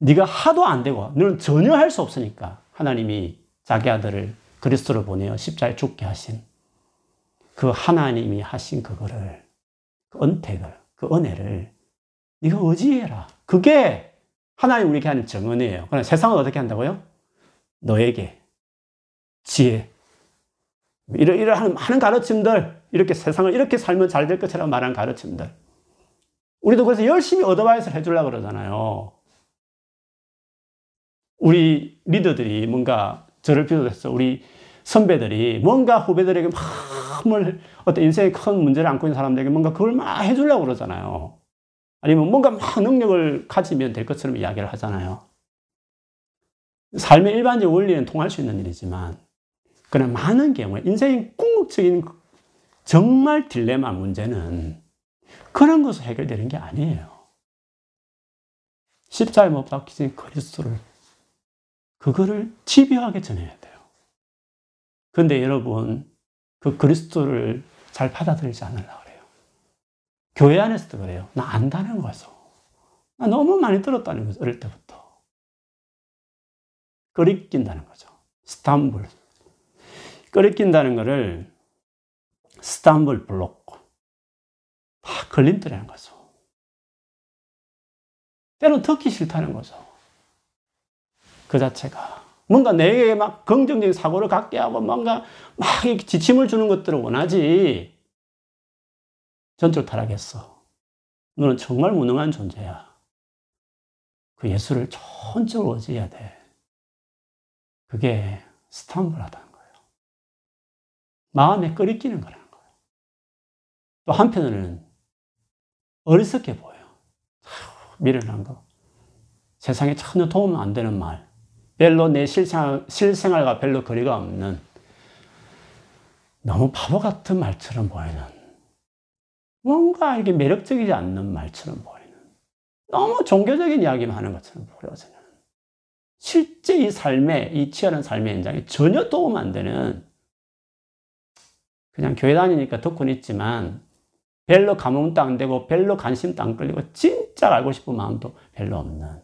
네가 하도 안 되고 너는 전혀 할 수 없으니까 하나님이 자기 아들을 그리스도를 보내어 십자에 죽게 하신 그 하나님이 하신 그거를 그 은택을 그 은혜를 네가 의지해라. 그게 하나님 우리에게 하는 정언이에요. 그러나 세상은 어떻게 한다고요? 너에게 지혜 이러, 이러한 많은 가르침들 이렇게 세상을 이렇게 살면 잘 될 것처럼 말하는 가르침들 우리도 그래서 열심히 어드바이스를 해주려고 그러잖아요. 우리 리더들이 뭔가 저를 비롯해서 우리 선배들이 뭔가 후배들에게 막 뭘, 어떤 인생에 큰 문제를 안고 있는 사람들에게 뭔가 그걸 막 해주려고 그러잖아요. 아니면 뭔가 막 능력을 가지면 될 것처럼 이야기를 하잖아요. 삶의 일반적 원리는 통할 수 있는 일이지만, 그러나 많은 경우에 인생의 궁극적인 정말 딜레마 문제는 그런 것으로 해결되는 게 아니에요. 십자에 못 박히신 그리스도를 그거를 집요하게 전해야 돼요. 근데 여러분, 그 그리스도를 잘 받아들이지 않으려고 그래요. 교회 안에서도 그래요. 나 안다는 거죠. 나 너무 많이 들었다는 거죠. 어릴 때부터. 끓이낀다는 거죠. 스탄불. 끓이낀다는 거를 스탄불 블록. 다 걸림돌이라는 거죠. 때로 듣기 싫다는 거죠. 그 자체가 뭔가 내게 막 긍정적인 사고를 갖게 하고 뭔가 막 지침을 주는 것들을 원하지. 전적 타락했어. 너는 정말 무능한 존재야. 그 예수를 천적으로 의지해야 돼. 그게 스탄불하다는 거예요. 마음에 끓이끼는 거라는 거예요. 또 한편으로는 어리석게 보여요. 미련한 거. 세상에 전혀 도움 안 되는 말. 별로 내 실생활, 실생활과 별로 거리가 없는 너무 바보 같은 말처럼 보이는 뭔가 이렇게 매력적이지 않는 말처럼 보이는 너무 종교적인 이야기만 하는 것처럼 보여지는 실제 이 삶에 이 치열한 삶의 현장에 전혀 도움 안 되는 그냥 교회 다니니까 듣고는 있지만 별로 감흥도 안 되고 별로 관심도 안 끌리고 진짜 알고 싶은 마음도 별로 없는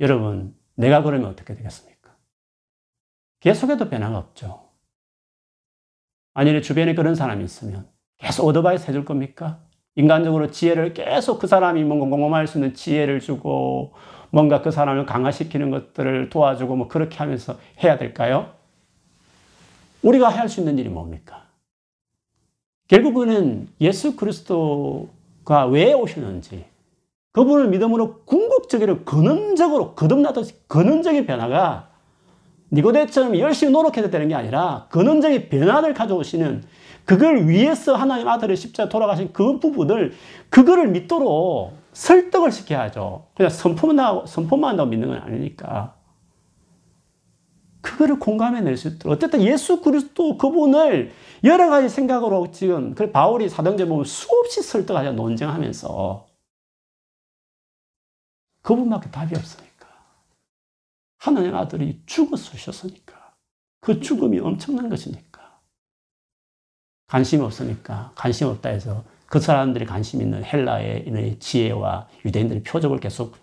여러분, 내가 그러면 어떻게 되겠습니까? 계속해도 변화가 없죠. 아니, 내 주변에 그런 사람이 있으면 계속 어드바이스 해줄 겁니까? 인간적으로 지혜를 계속 그 사람이 뭔가 공감할 수 있는 지혜를 주고 뭔가 그 사람을 강화시키는 것들을 도와주고 뭐 그렇게 하면서 해야 될까요? 우리가 할 수 있는 일이 뭡니까? 결국은 예수 그리스도가 왜 오셨는지 그분을 믿음으로 궁극적으로 근원적으로 거듭나듯이 근원적인 변화가 니고데처럼 열심히 노력해서 되는 게 아니라 근원적인 변화를 가져오시는 그걸 위해서 하나님 아들의 십자가 돌아가신 그 부분을 그거를 믿도록 설득을 시켜야죠. 그냥 선포만, 선포만 한다고 믿는 건 아니니까. 그거를 공감해낼 수 있도록. 어쨌든 예수 그리스도 그분을 여러 가지 생각으로 지금, 그 바울이 사도행전 보면 수없이 설득하자 논쟁하면서 그분밖에 답이 없으니까. 하나님 아들이 죽었으셨으니까. 그 죽음이 엄청난 것이니까. 관심 없으니까, 관심 없다 해서 그 사람들이 관심 있는 헬라의 지혜와 유대인들의 표적을 계속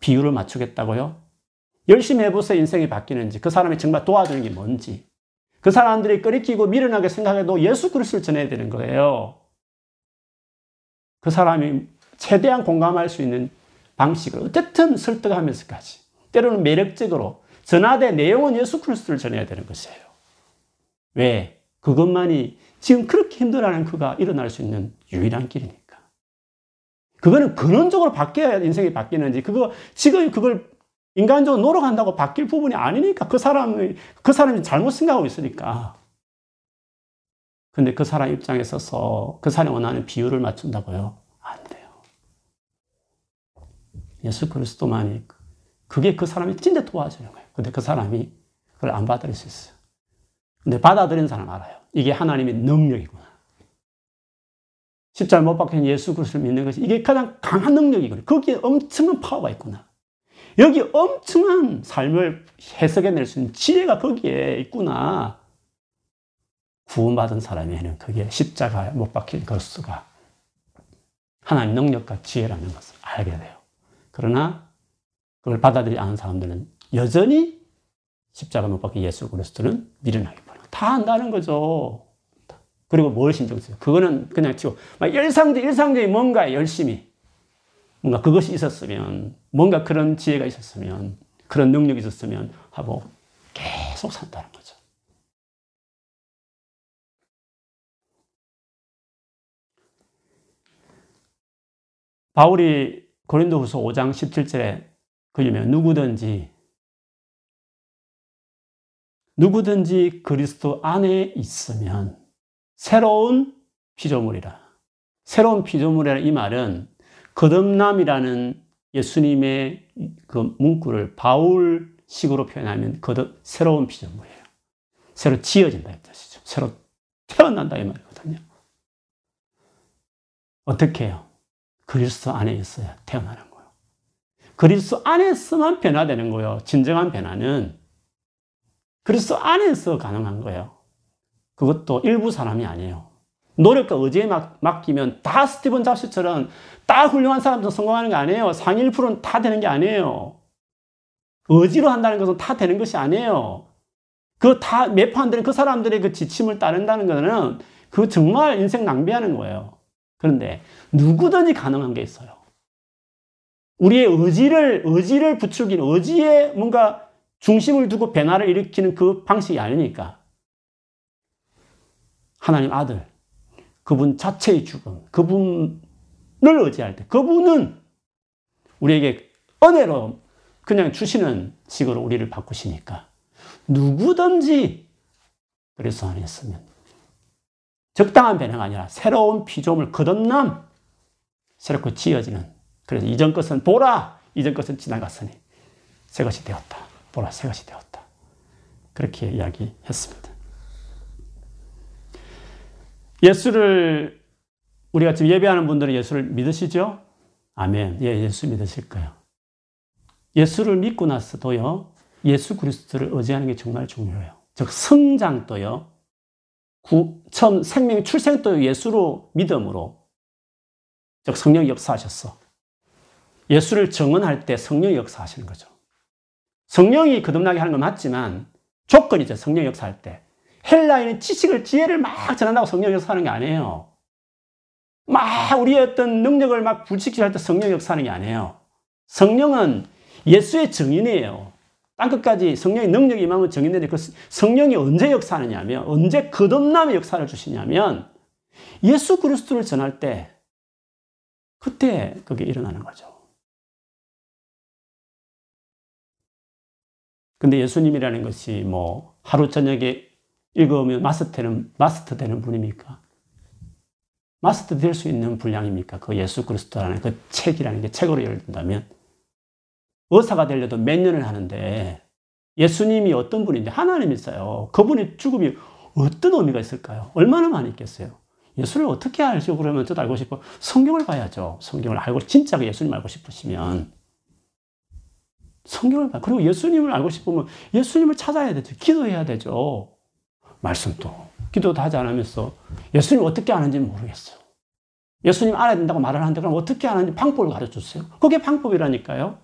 비율을 맞추겠다고요? 열심히 해보세요. 인생이 바뀌는지. 그 사람이 정말 도와주는 게 뭔지. 그 사람들이 끓이끼고 미련하게 생각해도 예수 그리스도를 전해야 되는 거예요. 그 사람이 최대한 공감할 수 있는 방식을 어쨌든 설득하면서까지 때로는 매력적으로 전하되 내용은 예수 그리스도를 전해야 되는 것이에요. 왜? 그것만이 지금 그렇게 힘들어하는 그가 일어날 수 있는 유일한 길이니까. 그거는 근원적으로 바뀌어야 인생이 바뀌는지, 그거, 지금 그걸 인간적으로 노력한다고 바뀔 부분이 아니니까 그 사람이, 그 사람이 잘못 생각하고 있으니까. 근데 그 사람 입장에 서서 그 사람이 원하는 비율을 맞춘다고요? 안 돼요. 예수 그리스도만이 그게 그 사람이 진짜 도와주는 거예요. 근데 그 사람이 그걸 안 받아들일 수 있어요. 근데 받아들인 사람 알아요. 이게 하나님의 능력이구나. 십자가 못 박힌 예수 그리스도를 믿는 것이 이게 가장 강한 능력이거든요. 거기에 엄청난 파워가 있구나. 여기 엄청난 삶을 해석해낼 수 있는 지혜가 거기에 있구나. 구원받은 사람에는 그게 십자가에 못 박힌 그리스도가 하나님 능력과 지혜라는 것을 알게 돼요. 그러나 그걸 받아들이지 않은 사람들은 여전히 십자가 못 박힌 예수 그리스도는 미련하게 보는 다 안다는 거죠. 그리고 뭘 신경 써요? 그거는 그냥 치고 막 일상적 일상적인 뭔가 열심히 뭔가 그것이 있었으면 뭔가 그런 지혜가 있었으면 그런 능력이 있었으면 하고 계속 산다는 거죠. 바울이 고린도후서 5장 17절에 그 유명 누구든지 누구든지 그리스도 안에 있으면 새로운 피조물이라. 새로운 피조물이라 이 말은 거듭남이라는 예수님의 그 문구를 바울식으로 표현하면 거듭 새로운 피조물이에요. 새로 지어진다 이 뜻이죠. 새로 태어난다 이 말이거든요. 어떻게 해요? 그리스도 안에 있어야 태어나는. 그리스도 안에서만 변화되는 거예요. 진정한 변화는 그리스도 안에서 가능한 거예요. 그것도 일부 사람이 아니에요. 노력과 의지에 막, 맡기면 다 스티븐 잡스처럼 다 훌륭한 사람도 성공하는 게 아니에요. 상위 1%는 다 되는 게 아니에요. 의지로 한다는 것은 다 되는 것이 아니에요. 그다 되는 그 사람들의 그 지침을 따른다는 것은 그 정말 인생 낭비하는 거예요. 그런데 누구든지 가능한 게 있어요. 우리의 의지를, 의지를 부추기는, 의지에 뭔가 중심을 두고 변화를 일으키는 그 방식이 아니니까. 하나님 아들, 그분 자체의 죽음, 그분을 의지할 때, 그분은 우리에게 은혜로 그냥 주시는 식으로 우리를 바꾸시니까 누구든지 그리스도 안에 있으면 적당한 변화가 아니라 새로운 피조물 거듭남 새롭게 지어지는 그래서 이전 것은 보라 이전 것은 지나갔으니 새 것이 되었다 보라 새 것이 되었다 그렇게 이야기했습니다 예수를 우리가 지금 예배하는 분들은 예수를 믿으시죠? 아멘. 예, 예수 믿으실 거예요. 예수를 믿고 나서도요, 예수 그리스도를 의지하는 게 정말 중요해요. 즉, 성장도요, 구, 처음 생명 출생도 예수로 믿음으로, 즉, 성령 역사하셨어. 예수를 정언할 때 성령이 역사하시는 거죠. 성령이 거듭나게 하는 건 맞지만, 조건이죠, 성령 역사할 때. 헬라인은 지식을, 지혜를 막 전한다고 성령 역사하는 게 아니에요. 막 우리의 어떤 능력을 막 불식시할 때 성령 역사하는 게 아니에요. 성령은 예수의 증인이에요. 땅끝까지 성령의 능력이 임하면 증인인데 그 성령이 언제 역사하느냐면 언제 거듭남의 역사를 주시냐면 예수 그리스도를 전할 때 그때 그게 일어나는 거죠. 근데 예수님이라는 것이 뭐 하루 저녁에 읽으면 마스터는 마스터 되는 분입니까? 마스터 될 수 있는 분량입니까? 그 예수 그리스도라는 그 책이라는 게 책으로 든다면 의사가 되려도 몇 년을 하는데 예수님이 어떤 분인데 하나님이있어요 그분의 죽음이 어떤 의미가 있을까요? 얼마나 많이 있겠어요? 예수를 어떻게 알죠? 그러면 저도 알고 싶어. 성경을 봐야죠. 성경을 알고 진짜 예수님 알고 싶으시면 성경을 봐. 그리고 예수님을 알고 싶으면 예수님을 찾아야 되죠. 기도해야 되죠. 말씀도 기도도 하지 않으면서 예수님 어떻게 아는지 모르겠어요. 예수님 알아야 된다고 말을 하는데 그럼 어떻게 아는지 방법을 가르쳐 주세요. 그게 방법이라니까요.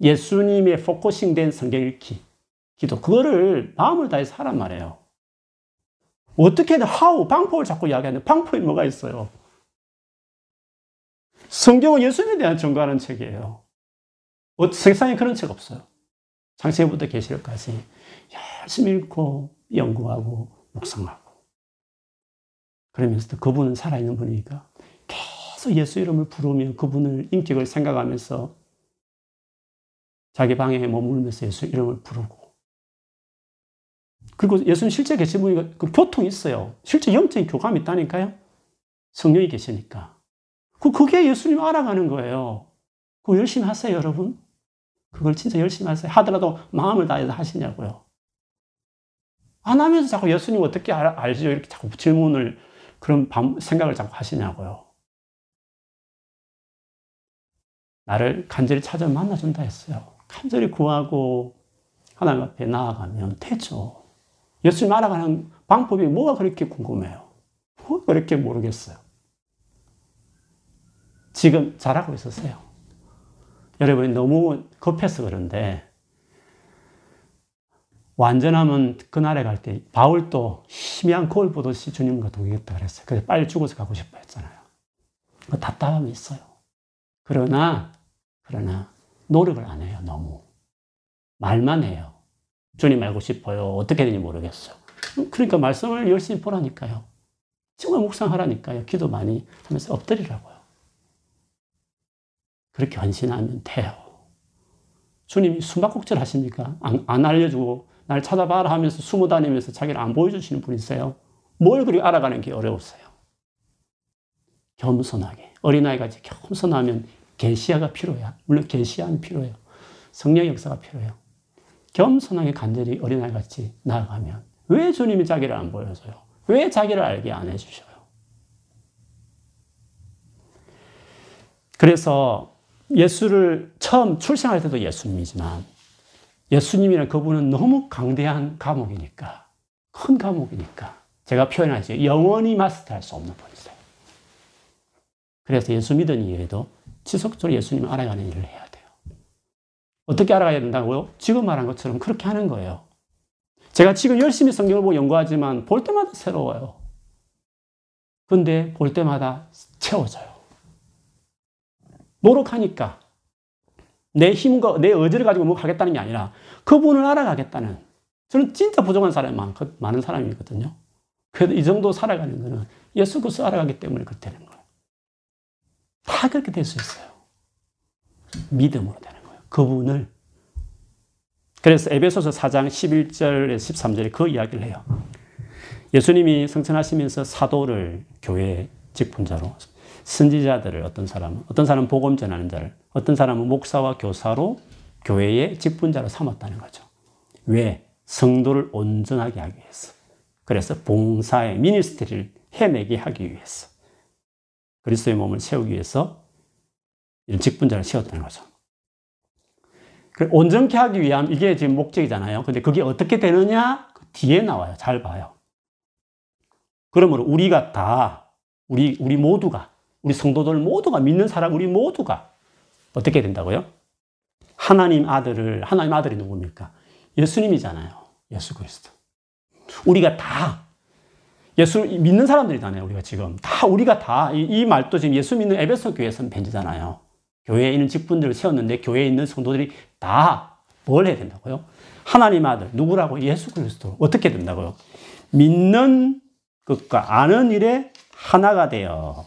예수님의 focusing 된 성경 읽기, 기도, 그거를 마음을 다해서 하란 말이에요. 어떻게든 how, 방법을 자꾸 이야기하는데 방법이 뭐가 있어요? 성경은 예수님에 대한 증거하는 책이에요. 어, 세상에 그런 책 없어요. 창세부터 계시록까지 열심히 읽고 연구하고 묵상하고 그러면서 그분은 살아있는 분이니까 계속 예수 이름을 부르며 그분을 인격을 생각하면서 자기 방에 머물면서 예수 이름을 부르고 그리고 예수는 실제 계신 분이 그 교통이 있어요. 실제 영적인 교감이 있다니까요. 성령이 계시니까. 그, 그게 예수님 알아가는 거예요. 그거 열심히 하세요, 여러분. 그걸 진짜 열심히 하세요. 하더라도 마음을 다해서 하시냐고요. 안 하면서 자꾸 예수님 어떻게 알, 알죠? 이렇게 자꾸 질문을 그런 생각을 자꾸 하시냐고요. 나를 간절히 찾아 만나준다 했어요. 간절히 구하고 하나님 앞에 나아가면 되죠. 예수님 알아가는 방법이 뭐가 그렇게 궁금해요? 뭐 그렇게 모르겠어요. 지금 잘하고 있었어요. 여러분 너무 급해서 그런데 완전하면 그날에 갈 때 바울도 희미한 거울 보듯이 주님과 동행했다 그랬어요. 그래서 빨리 죽어서 가고 싶어 했잖아요. 그 답답함이 있어요. 그러나 그러나 노력을 안 해요. 너무 말만 해요. 주님 알고 싶어요. 어떻게 되는지 모르겠어요. 그러니까 말씀을 열심히 보라니까요. 정말 묵상하라니까요. 기도 많이 하면서 엎드리라고요. 그렇게 헌신하면 돼요. 주님이 숨바꼭질 하십니까? 안, 안 알려주고 날 찾아봐라 하면서 숨어 다니면서 자기를 안 보여주시는 분이세요? 뭘 그리 알아가는 게 어려웠어요? 겸손하게. 어린아이같이 겸손하면 계시아가 필요해요. 물론 계시아는 필요해요. 성령 역사가 필요해요. 겸손하게 간절히 어린아이같이 나아가면 왜 주님이 자기를 안 보여줘요? 왜 자기를 알게 안 해주셔요? 그래서 예수를 처음 출생할 때도 예수님이지만 예수님이란 그분은 너무 강대한 감옥이니까 큰 감옥이니까 제가 표현하죠. 영원히 마스터할 수 없는 분이세요. 그래서 예수 믿은 이후에도 지속적으로 예수님을 알아가는 일을 해야 돼요. 어떻게 알아가야 된다고요? 지금 말한 것처럼 그렇게 하는 거예요. 제가 지금 열심히 성경을 보고 연구하지만 볼 때마다 새로워요. 근데 볼 때마다 채워져요. 노력하니까 내 힘과 내 의지를 가지고 뭐 하겠다는 게 아니라 그분을 알아가겠다는 저는 진짜 부족한 사람이 많, 많은 사람이거든요. 그래도 이 정도 살아가는 거는 예수 그리스도 알아가기 때문에 그렇게 되는 거예요. 다 그렇게 될 수 있어요. 믿음으로 되는 거예요. 그분을 그래서 에베소서 4장 11절에 13절에 그 이야기를 해요. 예수님이 성천하시면서 사도를 교회 직분자로 선지자들을 어떤 사람은 어떤 사람은 복음 전하는 자를 어떤 사람은 목사와 교사로 교회의 직분자로 삼았다는 거죠. 왜? 성도를 온전하게 하기 위해서. 그래서 봉사의 미니스트리를 해내게 하기 위해서. 그리스도의 몸을 세우기 위해서 이런 직분자를 세웠다는 거죠. 온전케 하기 위함 이게 지금 목적이잖아요. 근데 그게 어떻게 되느냐? 그 뒤에 나와요. 잘 봐요. 그러므로 우리가 다 우리 우리 모두가 우리 성도들 모두가 믿는 사람 우리 모두가 어떻게 된다고요? 하나님 아들을 하나님 아들이 누굽니까? 예수님이잖아요. 예수 그리스도. 우리가 다 예수 믿는 사람들이잖아요. 우리가 지금 다 우리가 다이 이 말도 지금 예수 믿는 에베소 교회에서 벤지잖아요. 교회에 있는 직분들을 세웠는데 교회에 있는 성도들이 다 뭘 해야 된다고요? 하나님 아들 누구라고 예수 그리스도 어떻게 된다고요? 믿는 것과 아는 일에 하나가 되어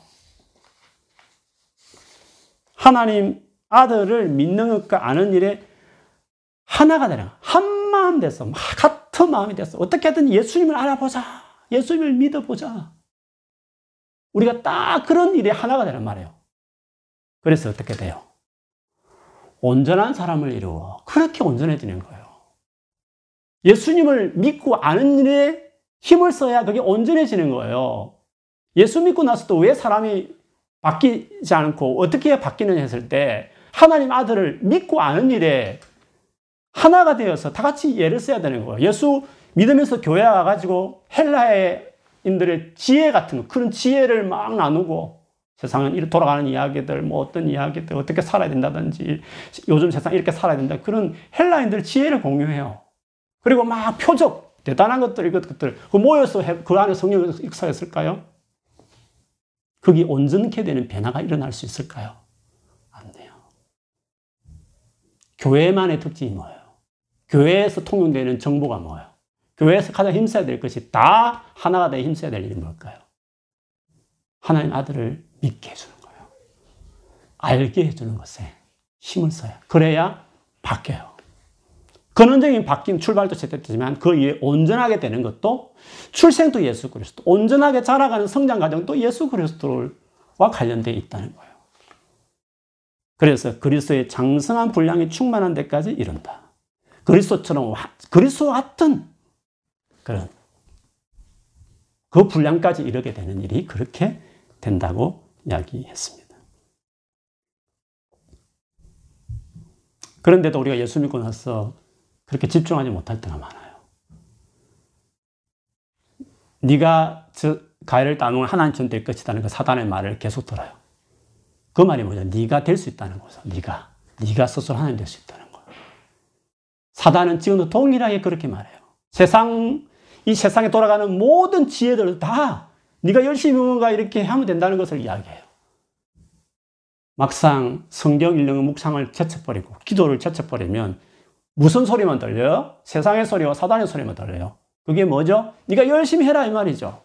하나님 아들을 믿는 것과 아는 일에 하나가 되라. 한 마음 돼서, 같은 마음이 돼서, 어떻게든 예수님을 알아보자. 예수님을 믿어보자. 우리가 딱 그런 일에 하나가 되는 말이에요. 그래서 어떻게 돼요? 온전한 사람을 이루어. 그렇게 온전해지는 거예요. 예수님을 믿고 아는 일에 힘을 써야 그게 온전해지는 거예요. 예수 믿고 나서도 왜 사람이 바뀌지 않고 어떻게 바뀌느냐 했을 때 하나님 아들을 믿고 아는 일에 하나가 되어서 다 같이 예를 써야 되는 거예요. 예수 믿으면서 교회 와가지고 헬라인들의 지혜 같은 거, 그런 지혜를 막 나누고 세상은 이렇게 돌아가는 이야기들, 뭐 어떤 이야기들, 어떻게 살아야 된다든지, 요즘 세상 이렇게 살아야 된다. 그런 헬라인들 지혜를 공유해요. 그리고 막 표적, 대단한 것들, 이것들, 그 모여서 그 안에 성령을 역사했을까요? 그게 온전케 되는 변화가 일어날 수 있을까요? 안 돼요. 교회만의 특징이 뭐예요? 교회에서 통용되는 정보가 뭐예요? 교회에서 가장 힘써야 될 것이 다 하나가 돼 힘써야 될 일이 뭘까요? 하나님 아들을 믿게 해주는 거예요. 알게 해주는 것에 힘을 써야. 그래야 바뀌어요. 근원적인 바뀐 출발도 제때지만 그 위에 온전하게 되는 것도 출생도 예수 그리스도, 온전하게 자라가는 성장 과정도 예수 그리스도와 관련되어 있다는 거예요. 그래서 그리스도의 장성한 분량이 충만한 데까지 이른다. 그리스도처럼 그리스도 같은 그런 그 분량까지 이르게 되는 일이 그렇게 된다고 이야기했습니다. 그런데도 우리가 예수 믿고 나서 그렇게 집중하지 못할 때가 많아요. 네가 저 가해를 따놓은 하나님처럼 될 것이라는 그 사단의 말을 계속 들어요. 그 말이 뭐냐? 네가 될 수 있다는 거죠. 네가 네가 스스로 하나님 될 수 있다는 거. 사단은 지금도 동일하게 그렇게 말해요. 세상 이 세상에 돌아가는 모든 지혜들을 다 네가 열심히 뭔가 이렇게 하면 된다는 것을 이야기해요. 막상 성경 읽는 묵상을 제쳐버리고 기도를 제쳐버리면 무슨 소리만 들려요? 세상의 소리와 사단의 소리만 들려요. 그게 뭐죠? 네가 열심히 해라 이 말이죠.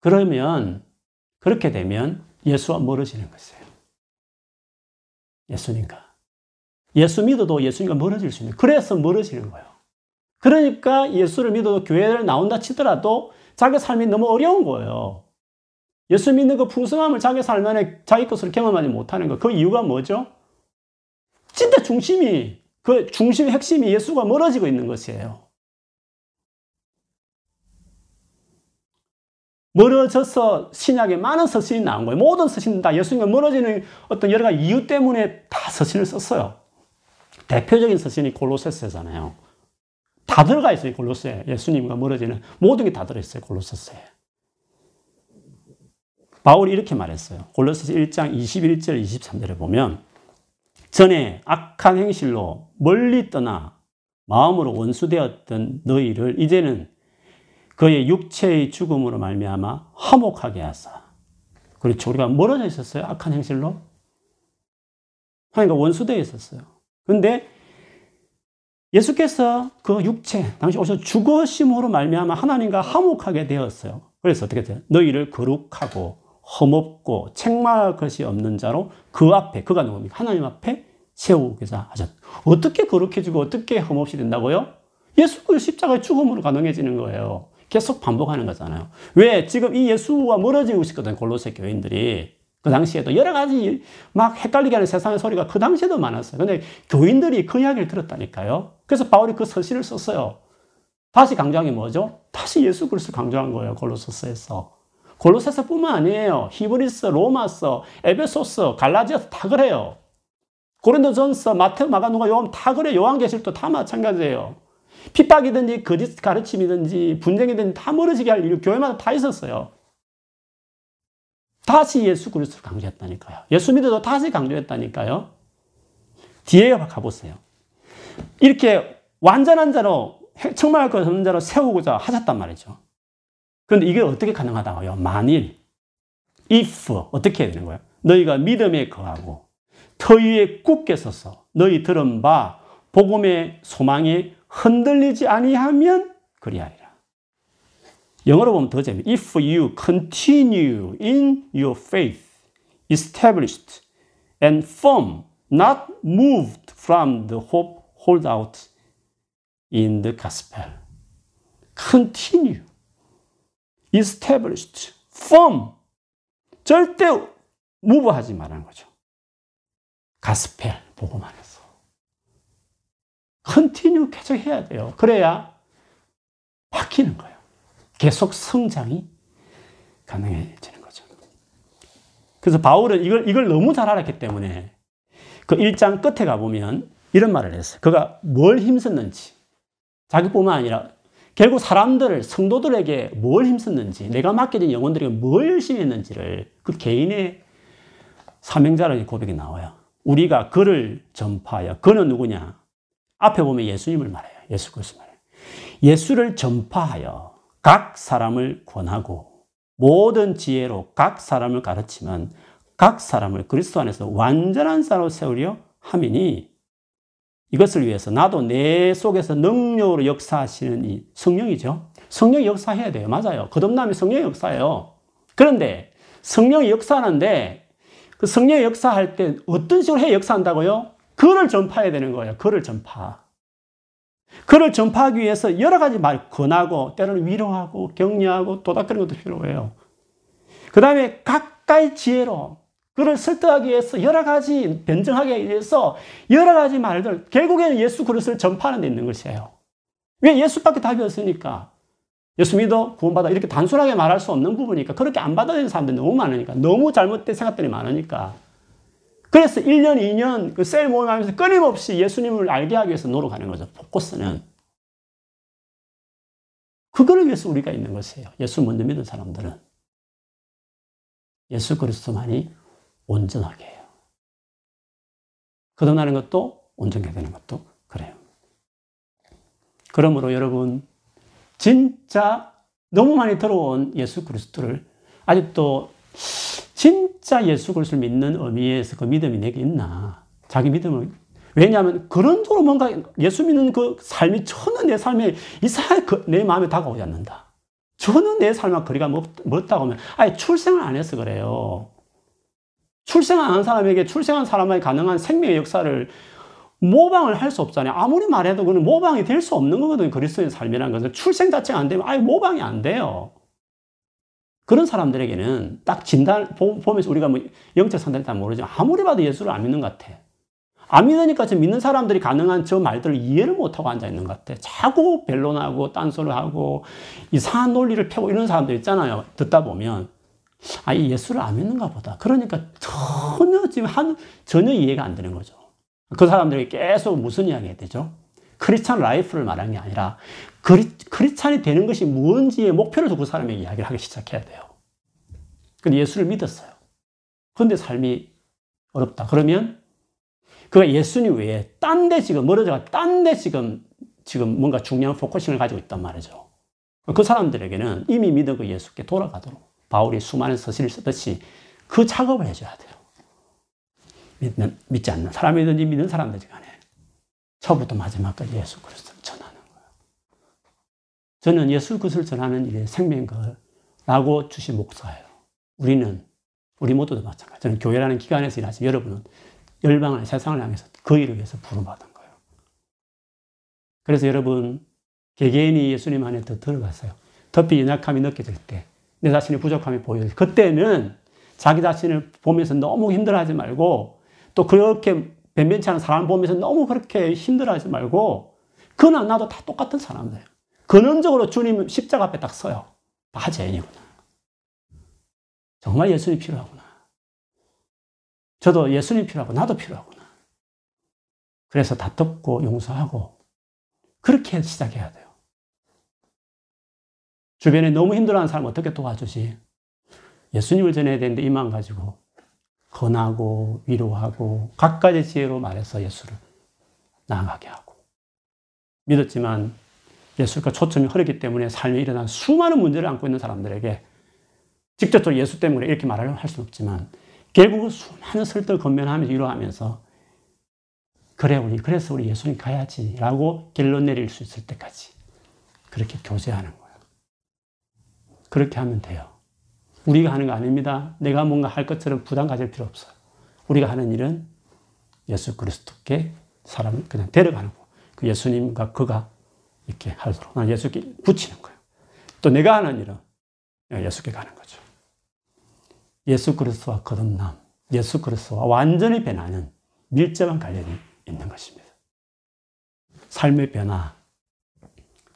그러면 그렇게 되면 예수와 멀어지는 것이에요. 예수님과. 예수 믿어도 예수님과 멀어질 수 있는 그래서 멀어지는 거예요. 그러니까 예수를 믿어도 교회를 나온다 치더라도 자기 삶이 너무 어려운 거예요. 예수 믿는 그 풍성함을 자기 삶 안에 자기 것으로 경험하지 못하는 거. 그 이유가 뭐죠? 진짜 중심이, 그 중심 핵심이 예수가 멀어지고 있는 것이에요. 멀어져서 신약에 많은 서신이 나온 거예요. 모든 서신은 다 예수님과 멀어지는 어떤 여러 가지 이유 때문에 다 서신을 썼어요. 대표적인 서신이 골로세스잖아요. 다 들어가 있어요, 골로세. 예수님과 멀어지는 모든 게 다 들어있어요, 골로세스에. 바울이 이렇게 말했어요. 골로새서 1장 21절 23절에 보면 전에 악한 행실로 멀리 떠나 마음으로 원수되었던 너희를 이제는 그의 육체의 죽음으로 말미암아 화목하게 하사. 그렇죠. 우리가 멀어져 있었어요. 악한 행실로. 그러니까 원수되어 있었어요. 근데 예수께서 그 육체, 당시 오셔 죽으심으로 말미암아 하나님과 화목하게 되었어요. 그래서 어떻게 돼요? 너희를 거룩하고 험없고 책망할 것이 없는 자로 그 앞에, 그가 누굽니까? 하나님 앞에 세우고자 하셨. 어떻게 거룩해지고 어떻게 험없이 된다고요? 예수 그 십자가의 죽음으로 가능해지는 거예요. 계속 반복하는 거잖아요. 왜? 지금 이 예수와 멀어지고 있거든, 골로새 교인들이. 그 당시에도 여러 가지 막 헷갈리게 하는 세상의 소리가 그 당시에도 많았어요. 근데 교인들이 그 이야기를 들었다니까요. 그래서 바울이 그 서신을 썼어요. 다시 강조한 게 뭐죠? 다시 예수 그리스도 강조한 거예요. 골로새서에서. 골로새서뿐만 아니에요. 히브리서, 로마서, 에베소서, 갈라디아서 다 그래요. 고린도전서, 마테오, 마가, 누가, 요한 다 그래. 요한계시록도 다 마찬가지예요. 핍박이든지 거짓 가르침이든지 분쟁이든지 다 멀어지게 할 이유 교회마다 다 있었어요. 다시 예수 그리스도를 강조했다니까요. 예수 믿어도 다시 강조했다니까요. 뒤에 가보세요. 이렇게 완전한 자로 것 없는 자로 세우고자 하셨단 말이죠. 그런데 이게 어떻게 가능하다고요? 만일, if, 어떻게 해야 되는 거예요? 너희가 믿음에 거하고 터 위에 굳게 서서 너희 들은 바 복음의 소망에 흔들리지 아니하면 그리하리라. 영어로 보면 더 재미. If you continue in your faith, established and firm, not moved from the hope hold out in the gospel. Continue. Established, firm. 절대 move하지 말라는 거죠. 가스펠 복음 안에서. continue 계속 해야 돼요. 그래야 바뀌는 거예요. 계속 성장이 가능해지는 거죠. 그래서 바울은 이걸, 이걸 너무 잘 알았기 때문에 그 1장 끝에 가보면 이런 말을 했어요. 그가 뭘 힘썼는지. 자기뿐만 아니라 결국 사람들을, 성도들에게 뭘 힘썼는지, 내가 맡겨진 영혼들에게 뭘 열심히 했는지를 그 개인의 사명자라는 고백이 나와요. 우리가 그를 전파하여, 그는 누구냐? 앞에 보면 예수님을 말해요. 예수 그리스도 말해요. 예수를 전파하여 각 사람을 권하고 모든 지혜로 각 사람을 가르치면 각 사람을 그리스도 안에서 완전한 사람으로 세우려 함이니 이것을 위해서 나도 내 속에서 능력으로 역사하시는 이 성령이죠. 성령이 역사해야 돼요. 맞아요. 거듭남이 성령의 역사예요. 그런데 성령이 역사하는데 그 성령이 역사할 때 어떤 식으로 해 역사한다고요? 글을 전파해야 되는 거예요. 글을 전파. 글을 전파하기 위해서 여러 가지 말 권하고 때로는 위로하고 격려하고 도닥거리는 것도 필요해요. 그 다음에 가까이 지혜로 그를 설득하기 위해서 여러 가지 변증하기 위해서 여러 가지 말들 결국에는 예수 그리스도를 전파하는 데 있는 것이에요. 왜 예수밖에 답이 없으니까. 예수 믿어 구원받아 이렇게 단순하게 말할 수 없는 부분이니까 그렇게 안 받아들이는 사람들이 너무 많으니까 너무 잘못된 생각들이 많으니까 그래서 1년, 2년 그 셀 모임하면서 끊임없이 예수님을 알게 하기 위해서 노력하는 거죠. 포커스는. 그거를 위해서 우리가 있는 것이에요. 예수 먼저 믿는 사람들은. 예수 그리스도만이 온전하게 해요. 거듭나는 것도 온전하게 되는 것도 그래요. 그러므로 여러분 진짜 너무 많이 들어온 예수 그리스도를 아직도 진짜 예수 그리스도를 믿는 의미에서 그 믿음이 내게 있나? 자기 믿음을 왜냐하면 그런 도로 뭔가 예수 믿는 그 삶이 전혀 내 삶에 이상하게 그 내 마음에 다가오지 않는다. 전혀 내 삶과 거리가 멀다고 하면 아예 출생을 안 해서 그래요. 출생 안한 사람에게 출생한 사람에 가능한 생명의 역사를 모방을 할 수 없잖아요. 아무리 말해도 그는 모방이 될 수 없는 거거든요. 그리스도의 삶이라는 것은 출생 자체가 안 되면 아예 모방이 안 돼요. 그런 사람들에게는 딱 진단 보면서 우리가 뭐 영적 상태를 다 모르지만 아무리 봐도 예수를 안 믿는 것 같아. 안 믿으니까 저 믿는 사람들이 가능한 저 말들을 이해를 못하고 앉아있는 것 같아. 자꾸 변론하고 딴소리 하고 이상한 논리를 펴고 이런 사람들 있잖아요. 듣다 보면. 아, 이 예수를 안 믿는가 보다. 그러니까 전혀 지금 한, 전혀 이해가 안 되는 거죠. 그 사람들이 계속 무슨 이야기 해야 되죠? Christian life를 말하는 게 아니라 크리, 크리스찬이 되는 것이 무엇인지의 목표를 두고 그 사람에게 이야기를 하기 시작해야 돼요. 근데 예수를 믿었어요. 근데 삶이 어렵다. 그러면 그가 예수님 외에 딴 데 지금 멀어져가 딴 데 지금 지금 뭔가 중요한 focusing을 가지고 있단 말이죠. 그 사람들에게는 이미 믿은 그 예수께 돌아가도록 바울이 수많은 서신을 쓰듯이 그 작업을 해줘야 돼요. 믿는, 믿지 않는 사람이든지 믿는 사람들이 간에 처음부터 마지막까지 예수 그리스도를 전하는 거예요. 저는 예수 그리스도를 전하는 일에 생명인 라고 주신 목사예요. 우리는 우리 모두도 마찬가지. 저는 교회라는 기관에서 일하지만 여러분은 열방을 세상을 향해서 그 일을 위해서 부름받은 거예요. 그래서 여러분 개개인이 예수님 안에 더 들어갔어요. 덮이 연약함이 느껴질 때, 내 자신의 부족함이 보여질 때, 그때는 자기 자신을 보면서 너무 힘들어하지 말고 또 그렇게 변변치 않은 사람을 보면서 너무 그렇게 힘들어하지 말고 그나 나도 다 똑같은 사람들이에요. 근원적으로 주님 십자가 앞에 딱 서요. 다 죄인이구나. 정말 예수님 필요하구나. 저도 예수님 필요하고 나도 필요하구나. 그래서 다 덮고 용서하고 그렇게 시작해야 돼요. 주변에 너무 힘들어하는 사람 어떻게 도와주지? 예수님을 전해야 되는데 이만 가지고 권하고 위로하고 각가지 지혜로 말해서 예수를 나아가게 하고 믿었지만 예수가 초점이 흐르기 때문에 삶에 일어난 수많은 문제를 안고 있는 사람들에게 직접적으로 예수 때문에 이렇게 말을 할 수는 없지만 결국은 수많은 설득을 건면하면서 위로하면서 그래 우리 그래서 우리 예수님 가야지라고 결론 내릴 수 있을 때까지 그렇게 교제하는 거예요. 그렇게 하면 돼요. 우리가 하는 거 아닙니다. 내가 뭔가 할 것처럼 부담 가질 필요 없어요. 우리가 하는 일은 예수 그리스도께 사람을 그냥 데려가는 거. 그 예수님과 그가 이렇게 하도록 난 예수께 붙이는 거예요. 또 내가 하는 일은 예수께 가는 거죠. 예수 그리스도와 거듭남, 예수 그리스도와 완전히 변하는 밀접한 관련이 있는 것입니다. 삶의 변화,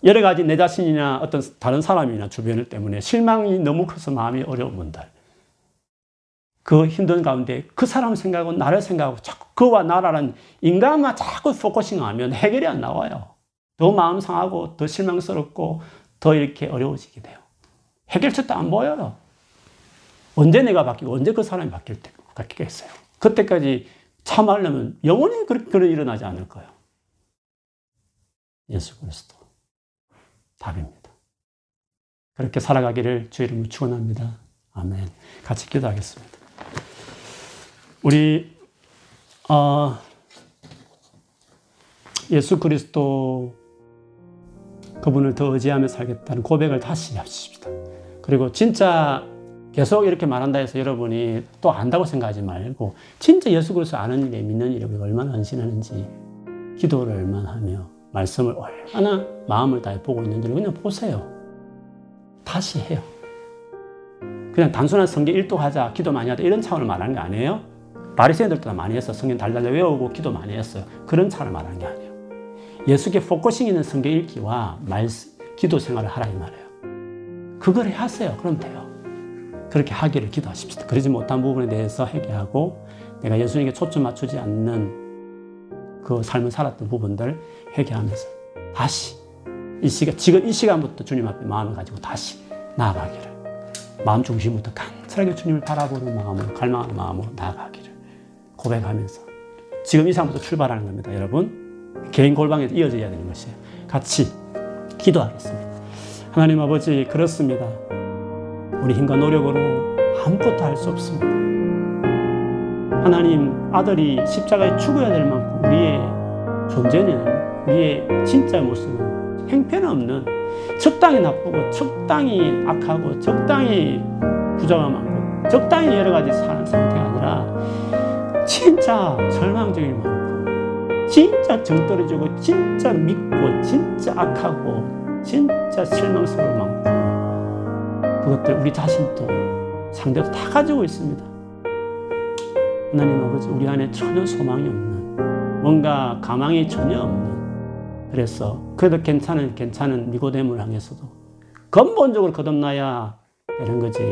여러 가지 내 자신이나 어떤 다른 사람이나 주변을 때문에 실망이 너무 커서 마음이 어려운 분들. 그 힘든 가운데 그 사람 생각하고 나를 생각하고 자꾸 그와 나라는 인간만 자꾸 focusing 하면 해결이 안 나와요. 더 마음 상하고 더 실망스럽고 더 이렇게 어려워지게 돼요. 해결책도 안 보여요. 언제 내가 바뀌고 언제 그 사람이 바뀔 때, 바뀌겠어요. 그때까지 참으려면 영원히 그런, 그런 일어나지 않을 거예요. 예수 그리스도. 답입니다. 그렇게 살아가기를 주의 이름으로 축원합니다. 아멘. 같이 기도하겠습니다. 우리 어, 예수 그리스도 그분을 더 의지하며 살겠다는 고백을 다시 하십시다. 그리고 진짜 계속 이렇게 말한다 해서 여러분이 또 안다고 생각하지 말고 진짜 예수 그리스도 아는 일에 믿는 일에 얼마나 헌신하는지 기도를 얼마나 하며 말씀을 얼마나 마음을 다해 보고 있는지를 그냥 보세요. 다시 해요. 그냥 단순한 성경 일독하자, 기도 많이 하자 이런 차원을 말하는 게 아니에요. 바리새인들도 다 많이 했어. 성경 달달달 외우고 기도 많이 했어요. 그런 차원을 말하는 게 아니에요. 예수께 focusing 있는 성경 읽기와 말 기도 생활을 하라 이 말이에요. 그걸 하세요. 그럼 돼요. 그렇게 하기를 기도하십시오. 그러지 못한 부분에 대해서 회개하고 내가 예수님께 초점 맞추지 않는 그 삶을 살았던 부분들 회개하면서 다시 이 시간, 지금 이 시간부터 주님 앞에 마음을 가지고 다시 나아가기를 마음 중심부터 간절하게 주님을 바라보는 마음으로 갈망하는 마음으로 나아가기를 고백하면서 지금 이 상부터 출발하는 겁니다, 여러분. 개인 골방에 이어져야 되는 것이에요. 같이 기도하겠습니다. 하나님 아버지, 그렇습니다. 우리 힘과 노력으로 아무것도 할 수 없습니다. 하나님, 아들이 십자가에 죽어야 될 만큼 우리의 존재는, 우리의 진짜 모습은 행편없는. 적당히 나쁘고, 적당히 악하고, 적당히 부자가 많고, 적당히 여러 가지 사는 상태가 아니라, 진짜 절망적인 많고, 진짜 정 떨어지고, 진짜 믿고, 진짜 악하고, 진짜 실망스러운 많고, 그것들 우리 자신도 상대도 다 가지고 있습니다. 하나님 아버지, 우리 안에 전혀 소망이 없는, 뭔가 가망이 전혀 없는, 그래서 그래도 괜찮은, 괜찮은 니고데모를 향해서도 근본적으로 거듭나야 되는 거지,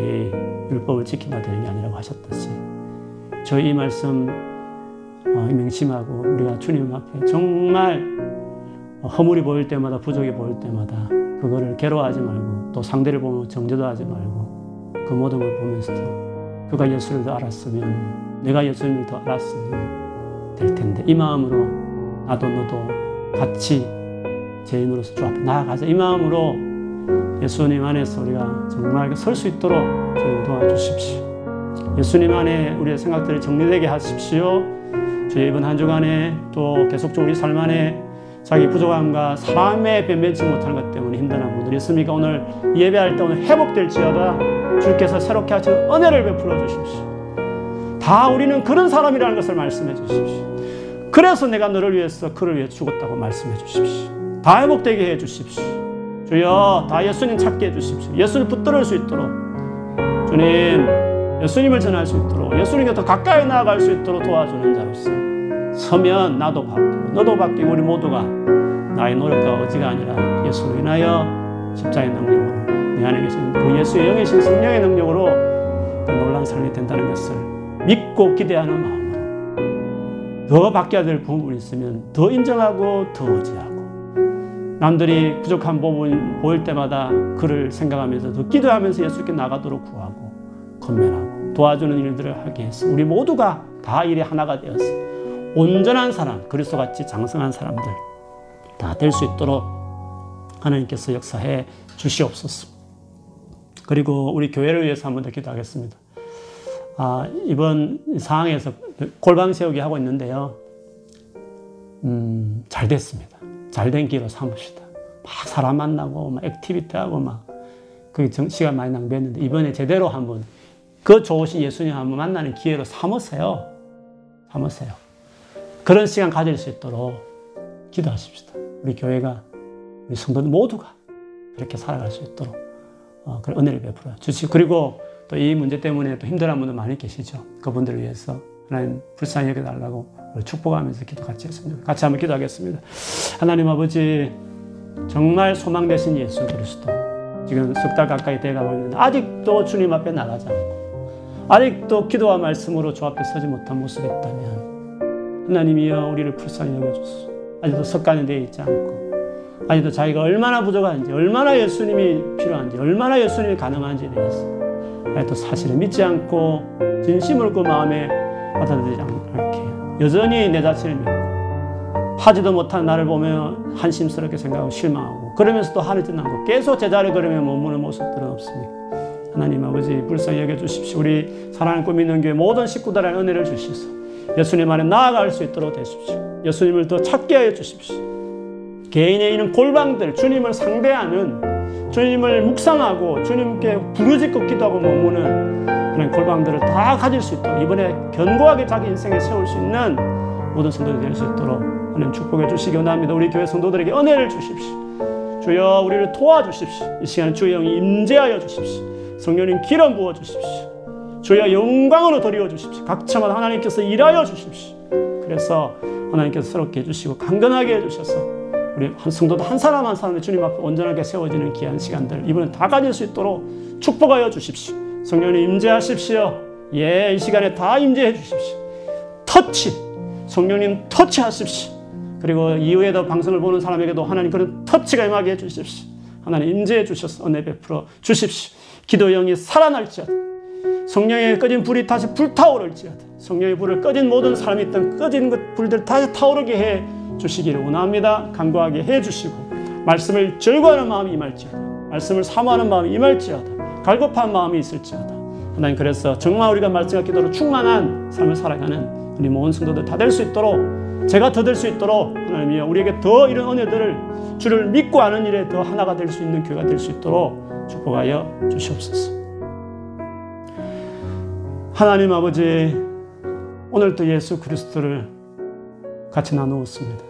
율법을 지킨다 되는 게 아니라고 하셨듯이, 저희 이 말씀 어, 명심하고 우리가 주님 앞에 정말 허물이 보일 때마다 부족이 보일 때마다 그거를 괴로워하지 말고 또 상대를 보면 정죄도 하지 말고 그 모든 걸 보면서도 그가 예수를 더 알았으면 내가 예수님을 더 알았으면 될 텐데. 이 마음으로 나도 너도 같이 죄인으로서 주 앞에 나아가자 이 마음으로 예수님 안에서 우리가 정말 설 수 있도록 주님 도와주십시오. 예수님 안에 우리의 생각들을 정리되게 하십시오. 주의 이번 한 주간에 또 계속적으로 우리 삶 안에 자기 부족함과 사람의 변변치 못하는 것 때문에 힘든 분들이 있습니까? 오늘 예배할 때 오늘 회복될지어다 주께서 새롭게 하시는 은혜를 베풀어 주십시오. 다 우리는 그런 사람이라는 것을 말씀해 주십시오. 그래서 내가 너를 위해서 그를 위해 죽었다고 말씀해 주십시오. 다 회복되게 해 주십시오. 주여 다 예수님 찾게 해 주십시오. 예수를 붙들을 수 있도록 주님 예수님을 전할 수 있도록 예수님께 더 가까이 나아갈 수 있도록 도와주는 자로서 서면 나도 바뀌고 너도 바뀌고 우리 모두가 나의 노력과 의지가 아니라 예수로 인하여 십자의 능력으로 내 안에 계신 그 예수의 영이신 성령의 능력으로 그 놀라운 삶이 된다는 것을 믿고 기대하는 마음으로 더 바뀌어야 될 부분이 있으면 더 인정하고 더 의지하고 남들이 부족한 부분 보일 때마다 그를 생각하면서 더 기도하면서 예수께 나가도록 구하고 건면하고 도와주는 일들을 하게 해서 우리 모두가 다 일에 하나가 되어서 온전한 사람, 그리스도같이 장성한 사람들 다 될 수 있도록 하나님께서 역사해 주시옵소서. 그리고 우리 교회를 위해서 한 번 더 기도하겠습니다. 아, 이번 상황에서 골방 세우기 하고 있는데요. 음, 잘 됐습니다. 잘 된 기회로 삼읍시다. 막 사람 만나고, 막 activity 하고, 막, 그 시간 많이 낭비했는데, 이번에 제대로 한번 그 좋으신 예수님 한번 만나는 기회로 삼으세요. 삼으세요. 그런 시간 가질 수 있도록 기도하십시다. 우리 교회가, 우리 성도들 모두가 그렇게 살아갈 수 있도록 어, 그런 은혜를 베풀어 주시고, 그리고 또 이 문제 때문에 또 힘들어하는 분들 많이 계시죠. 그분들을 위해서 하나님 불쌍히 여겨달라고 축복하면서 기도 같이 했습니다. 같이 한번 기도하겠습니다. 하나님 아버지, 정말 소망 되신 예수 그리스도. 지금 석 달 가까이 돼가고 있는데, 아직도 주님 앞에 나가지 않고, 아직도 기도와 말씀으로 주 앞에 서지 못한 모습이 있다면, 하나님이여 우리를 불쌍히 여겨주소. 아직도 석간에 되어 있지 않고, 아직도 자기가 얼마나 부족한지, 얼마나 예수님이 필요한지, 얼마나 예수님이 가능한지에 대해서, 아직도 사실을 믿지 않고, 진심을 그 마음에 받아들이지 않게, 여전히 내 자신을 믿고, 하지도 못한 나를 보면 한심스럽게 생각하고 실망하고, 그러면서도 하늘짓 않고, 계속 제자리 걸으며 머무는 모습들은 없습니까? 하나님 아버지, 불쌍히 여겨주십시오. 우리 사랑을 꾸미는 교회 모든 식구들의 은혜를 주시소. 예수님 안에 나아갈 수 있도록 되십시오. 예수님을 더 찾게 하여 주십시오. 개인에 있는 골방들, 주님을 상대하는, 주님을 묵상하고, 주님께 부르짖고 기도하고 머무는 그런 골방들을 다 가질 수 있도록, 이번에 견고하게 자기 인생에 세울 수 있는 모든 성도들이 될 수 있도록 하나님 축복해 주시기 원합니다. 우리 교회 성도들에게 은혜를 주십시오. 주여 우리를 도와주십시오. 이 시간 주의 영이 임재하여 주십시오. 성령님 기름 부어 주십시오. 주여 영광으로 드리워 주십시오. 각처마다 하나님께서 일하여 주십시오. 그래서 하나님께서 새롭게 해주시고 강건하게 해주셔서 우리 한 성도도 한 사람 한 사람이 주님 앞에 온전하게 세워지는 귀한 시간들 이번엔 다 가질 수 있도록 축복하여 주십시오. 성령님 임재하십시오. 예, 이 시간에 다 임재해 주십시오. 터치, 성령님 터치하십시오. 그리고 이후에도 방송을 보는 사람에게도 하나님 그런 터치가 임하게 해 주십시오. 하나님 임재해 주셔서 은혜 베풀어 주십시오. 기도 영이 살아날지어다. 성령의 꺼진 불이 다시 불타오를지어다. 성령의 불을 꺼진 모든 사람이 있던 꺼진 것 불들 다시 타오르게 해 주시기를 원합니다. 간구하게 해 주시고 말씀을 절구하는 마음이 임할지어다. 말씀을 사모하는 마음이 임할지어다. 갈급한 마음이 있을지어다. 하나님 그래서 정말 우리가 말씀과 기도로 충만한 삶을 살아가는 우리 모든 성도들 다 될 수 있도록 제가 더 될 수 있도록 하나님이여 우리에게 더 이런 은혜들을 주를 믿고 아는 일에 더 하나가 될 수 있는 교회가 될 수 있도록 축복하여 주시옵소서. 하나님 아버지 오늘도 예수 그리스도를 같이 나누었습니다.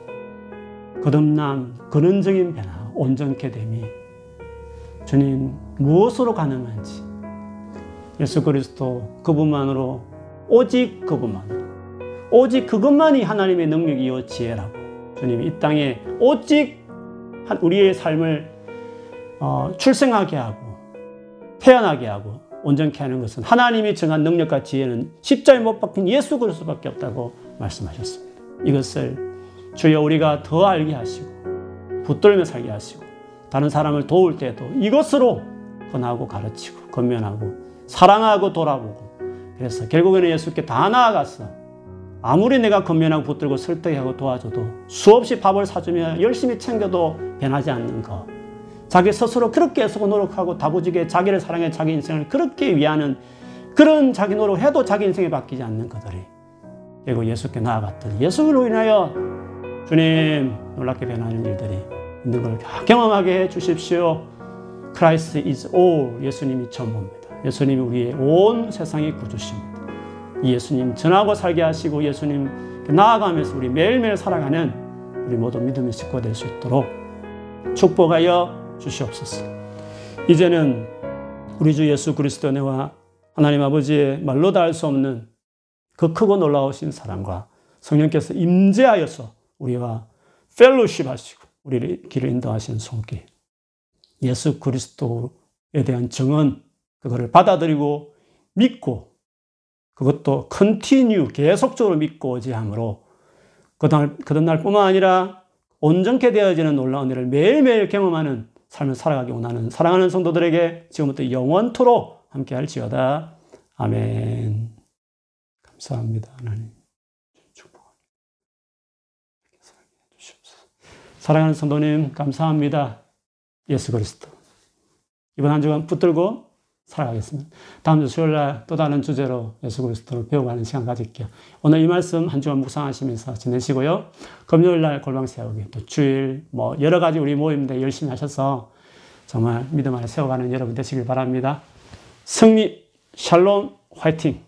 거듭남, 근원적인 변화, 온전케 됨이 주님 무엇으로 가능한지 예수 그리스도 그분만으로 오직 그분만으로 오직 그것만이 하나님의 능력이요 지혜라고 주님이 이 땅에 오직 우리의 삶을 어, 출생하게 하고 태어나게 하고 온전케 하는 것은 하나님이 정한 능력과 지혜는 십자에 못 박힌 예수 그리스도밖에 없다고 말씀하셨습니다. 이것을 주여 우리가 더 알게 하시고 붙들며 살게 하시고 다른 사람을 도울 때도 이것으로 권하고 가르치고 건면하고 사랑하고 돌아보고 그래서 결국에는 예수께 다 나아갔어. 아무리 내가 건면하고 붙들고 설득하고 도와줘도 수없이 밥을 사주며 열심히 챙겨도 변하지 않는 것. 자기 스스로 그렇게 애쓰고 노력하고 다부지게 자기를 사랑해 자기 인생을 그렇게 위하는 그런 자기 노력해도 자기 인생이 바뀌지 않는 것들이 결국 예수께 나아갔더니 예수로 인하여 주님 놀랍게 변하는 일들이 있는 걸 경험하게 해 주십시오. Christ is all 예수님이 전부입니다. 예수님이 우리의 온 세상의 구주십니다. 이 예수님 전하고 살게 하시고 예수님 나아가면서 우리 매일매일 살아가는 우리 모두 믿음의 식구가 될 수 있도록 축복하여 주시옵소서. 이제는 우리 주 예수 그리스도 은혜와 하나님 아버지의 말로 다 할 수 없는 그 크고 놀라우신 사랑과 성령께서 임재하여서 우리와 fellowship 하시고 우리를 길을 인도하시는 손길. 예수 그리스도에 대한 증언, 그거를 받아들이고 믿고 그것도 continue 계속적으로 믿고 의지함으로 그날 그날 뿐만 아니라 온전케 되어지는 놀라운 일을 매일매일 경험하는 삶을 살아가기 원하는 사랑하는 성도들에게 지금부터 영원토록 함께 할지어다. 아멘. 감사합니다. 하나님. 축복합니다. 사랑하는 성도님, 감사합니다. 예수 그리스도. 이번 한 주간 붙들고 살아가겠습니다. 다음 주 수요일 날 또 다른 주제로 예수 그리스도를 배워가는 시간 가질게요. 오늘 이 말씀 한 주간 묵상하시면서 지내시고요. 금요일 날 골방 세우기, 또 주일, 뭐 여러 가지 우리 모임들 열심히 하셔서 정말 믿음 안에 세워가는 여러분 되시길 바랍니다. 승리, 샬롬, 화이팅!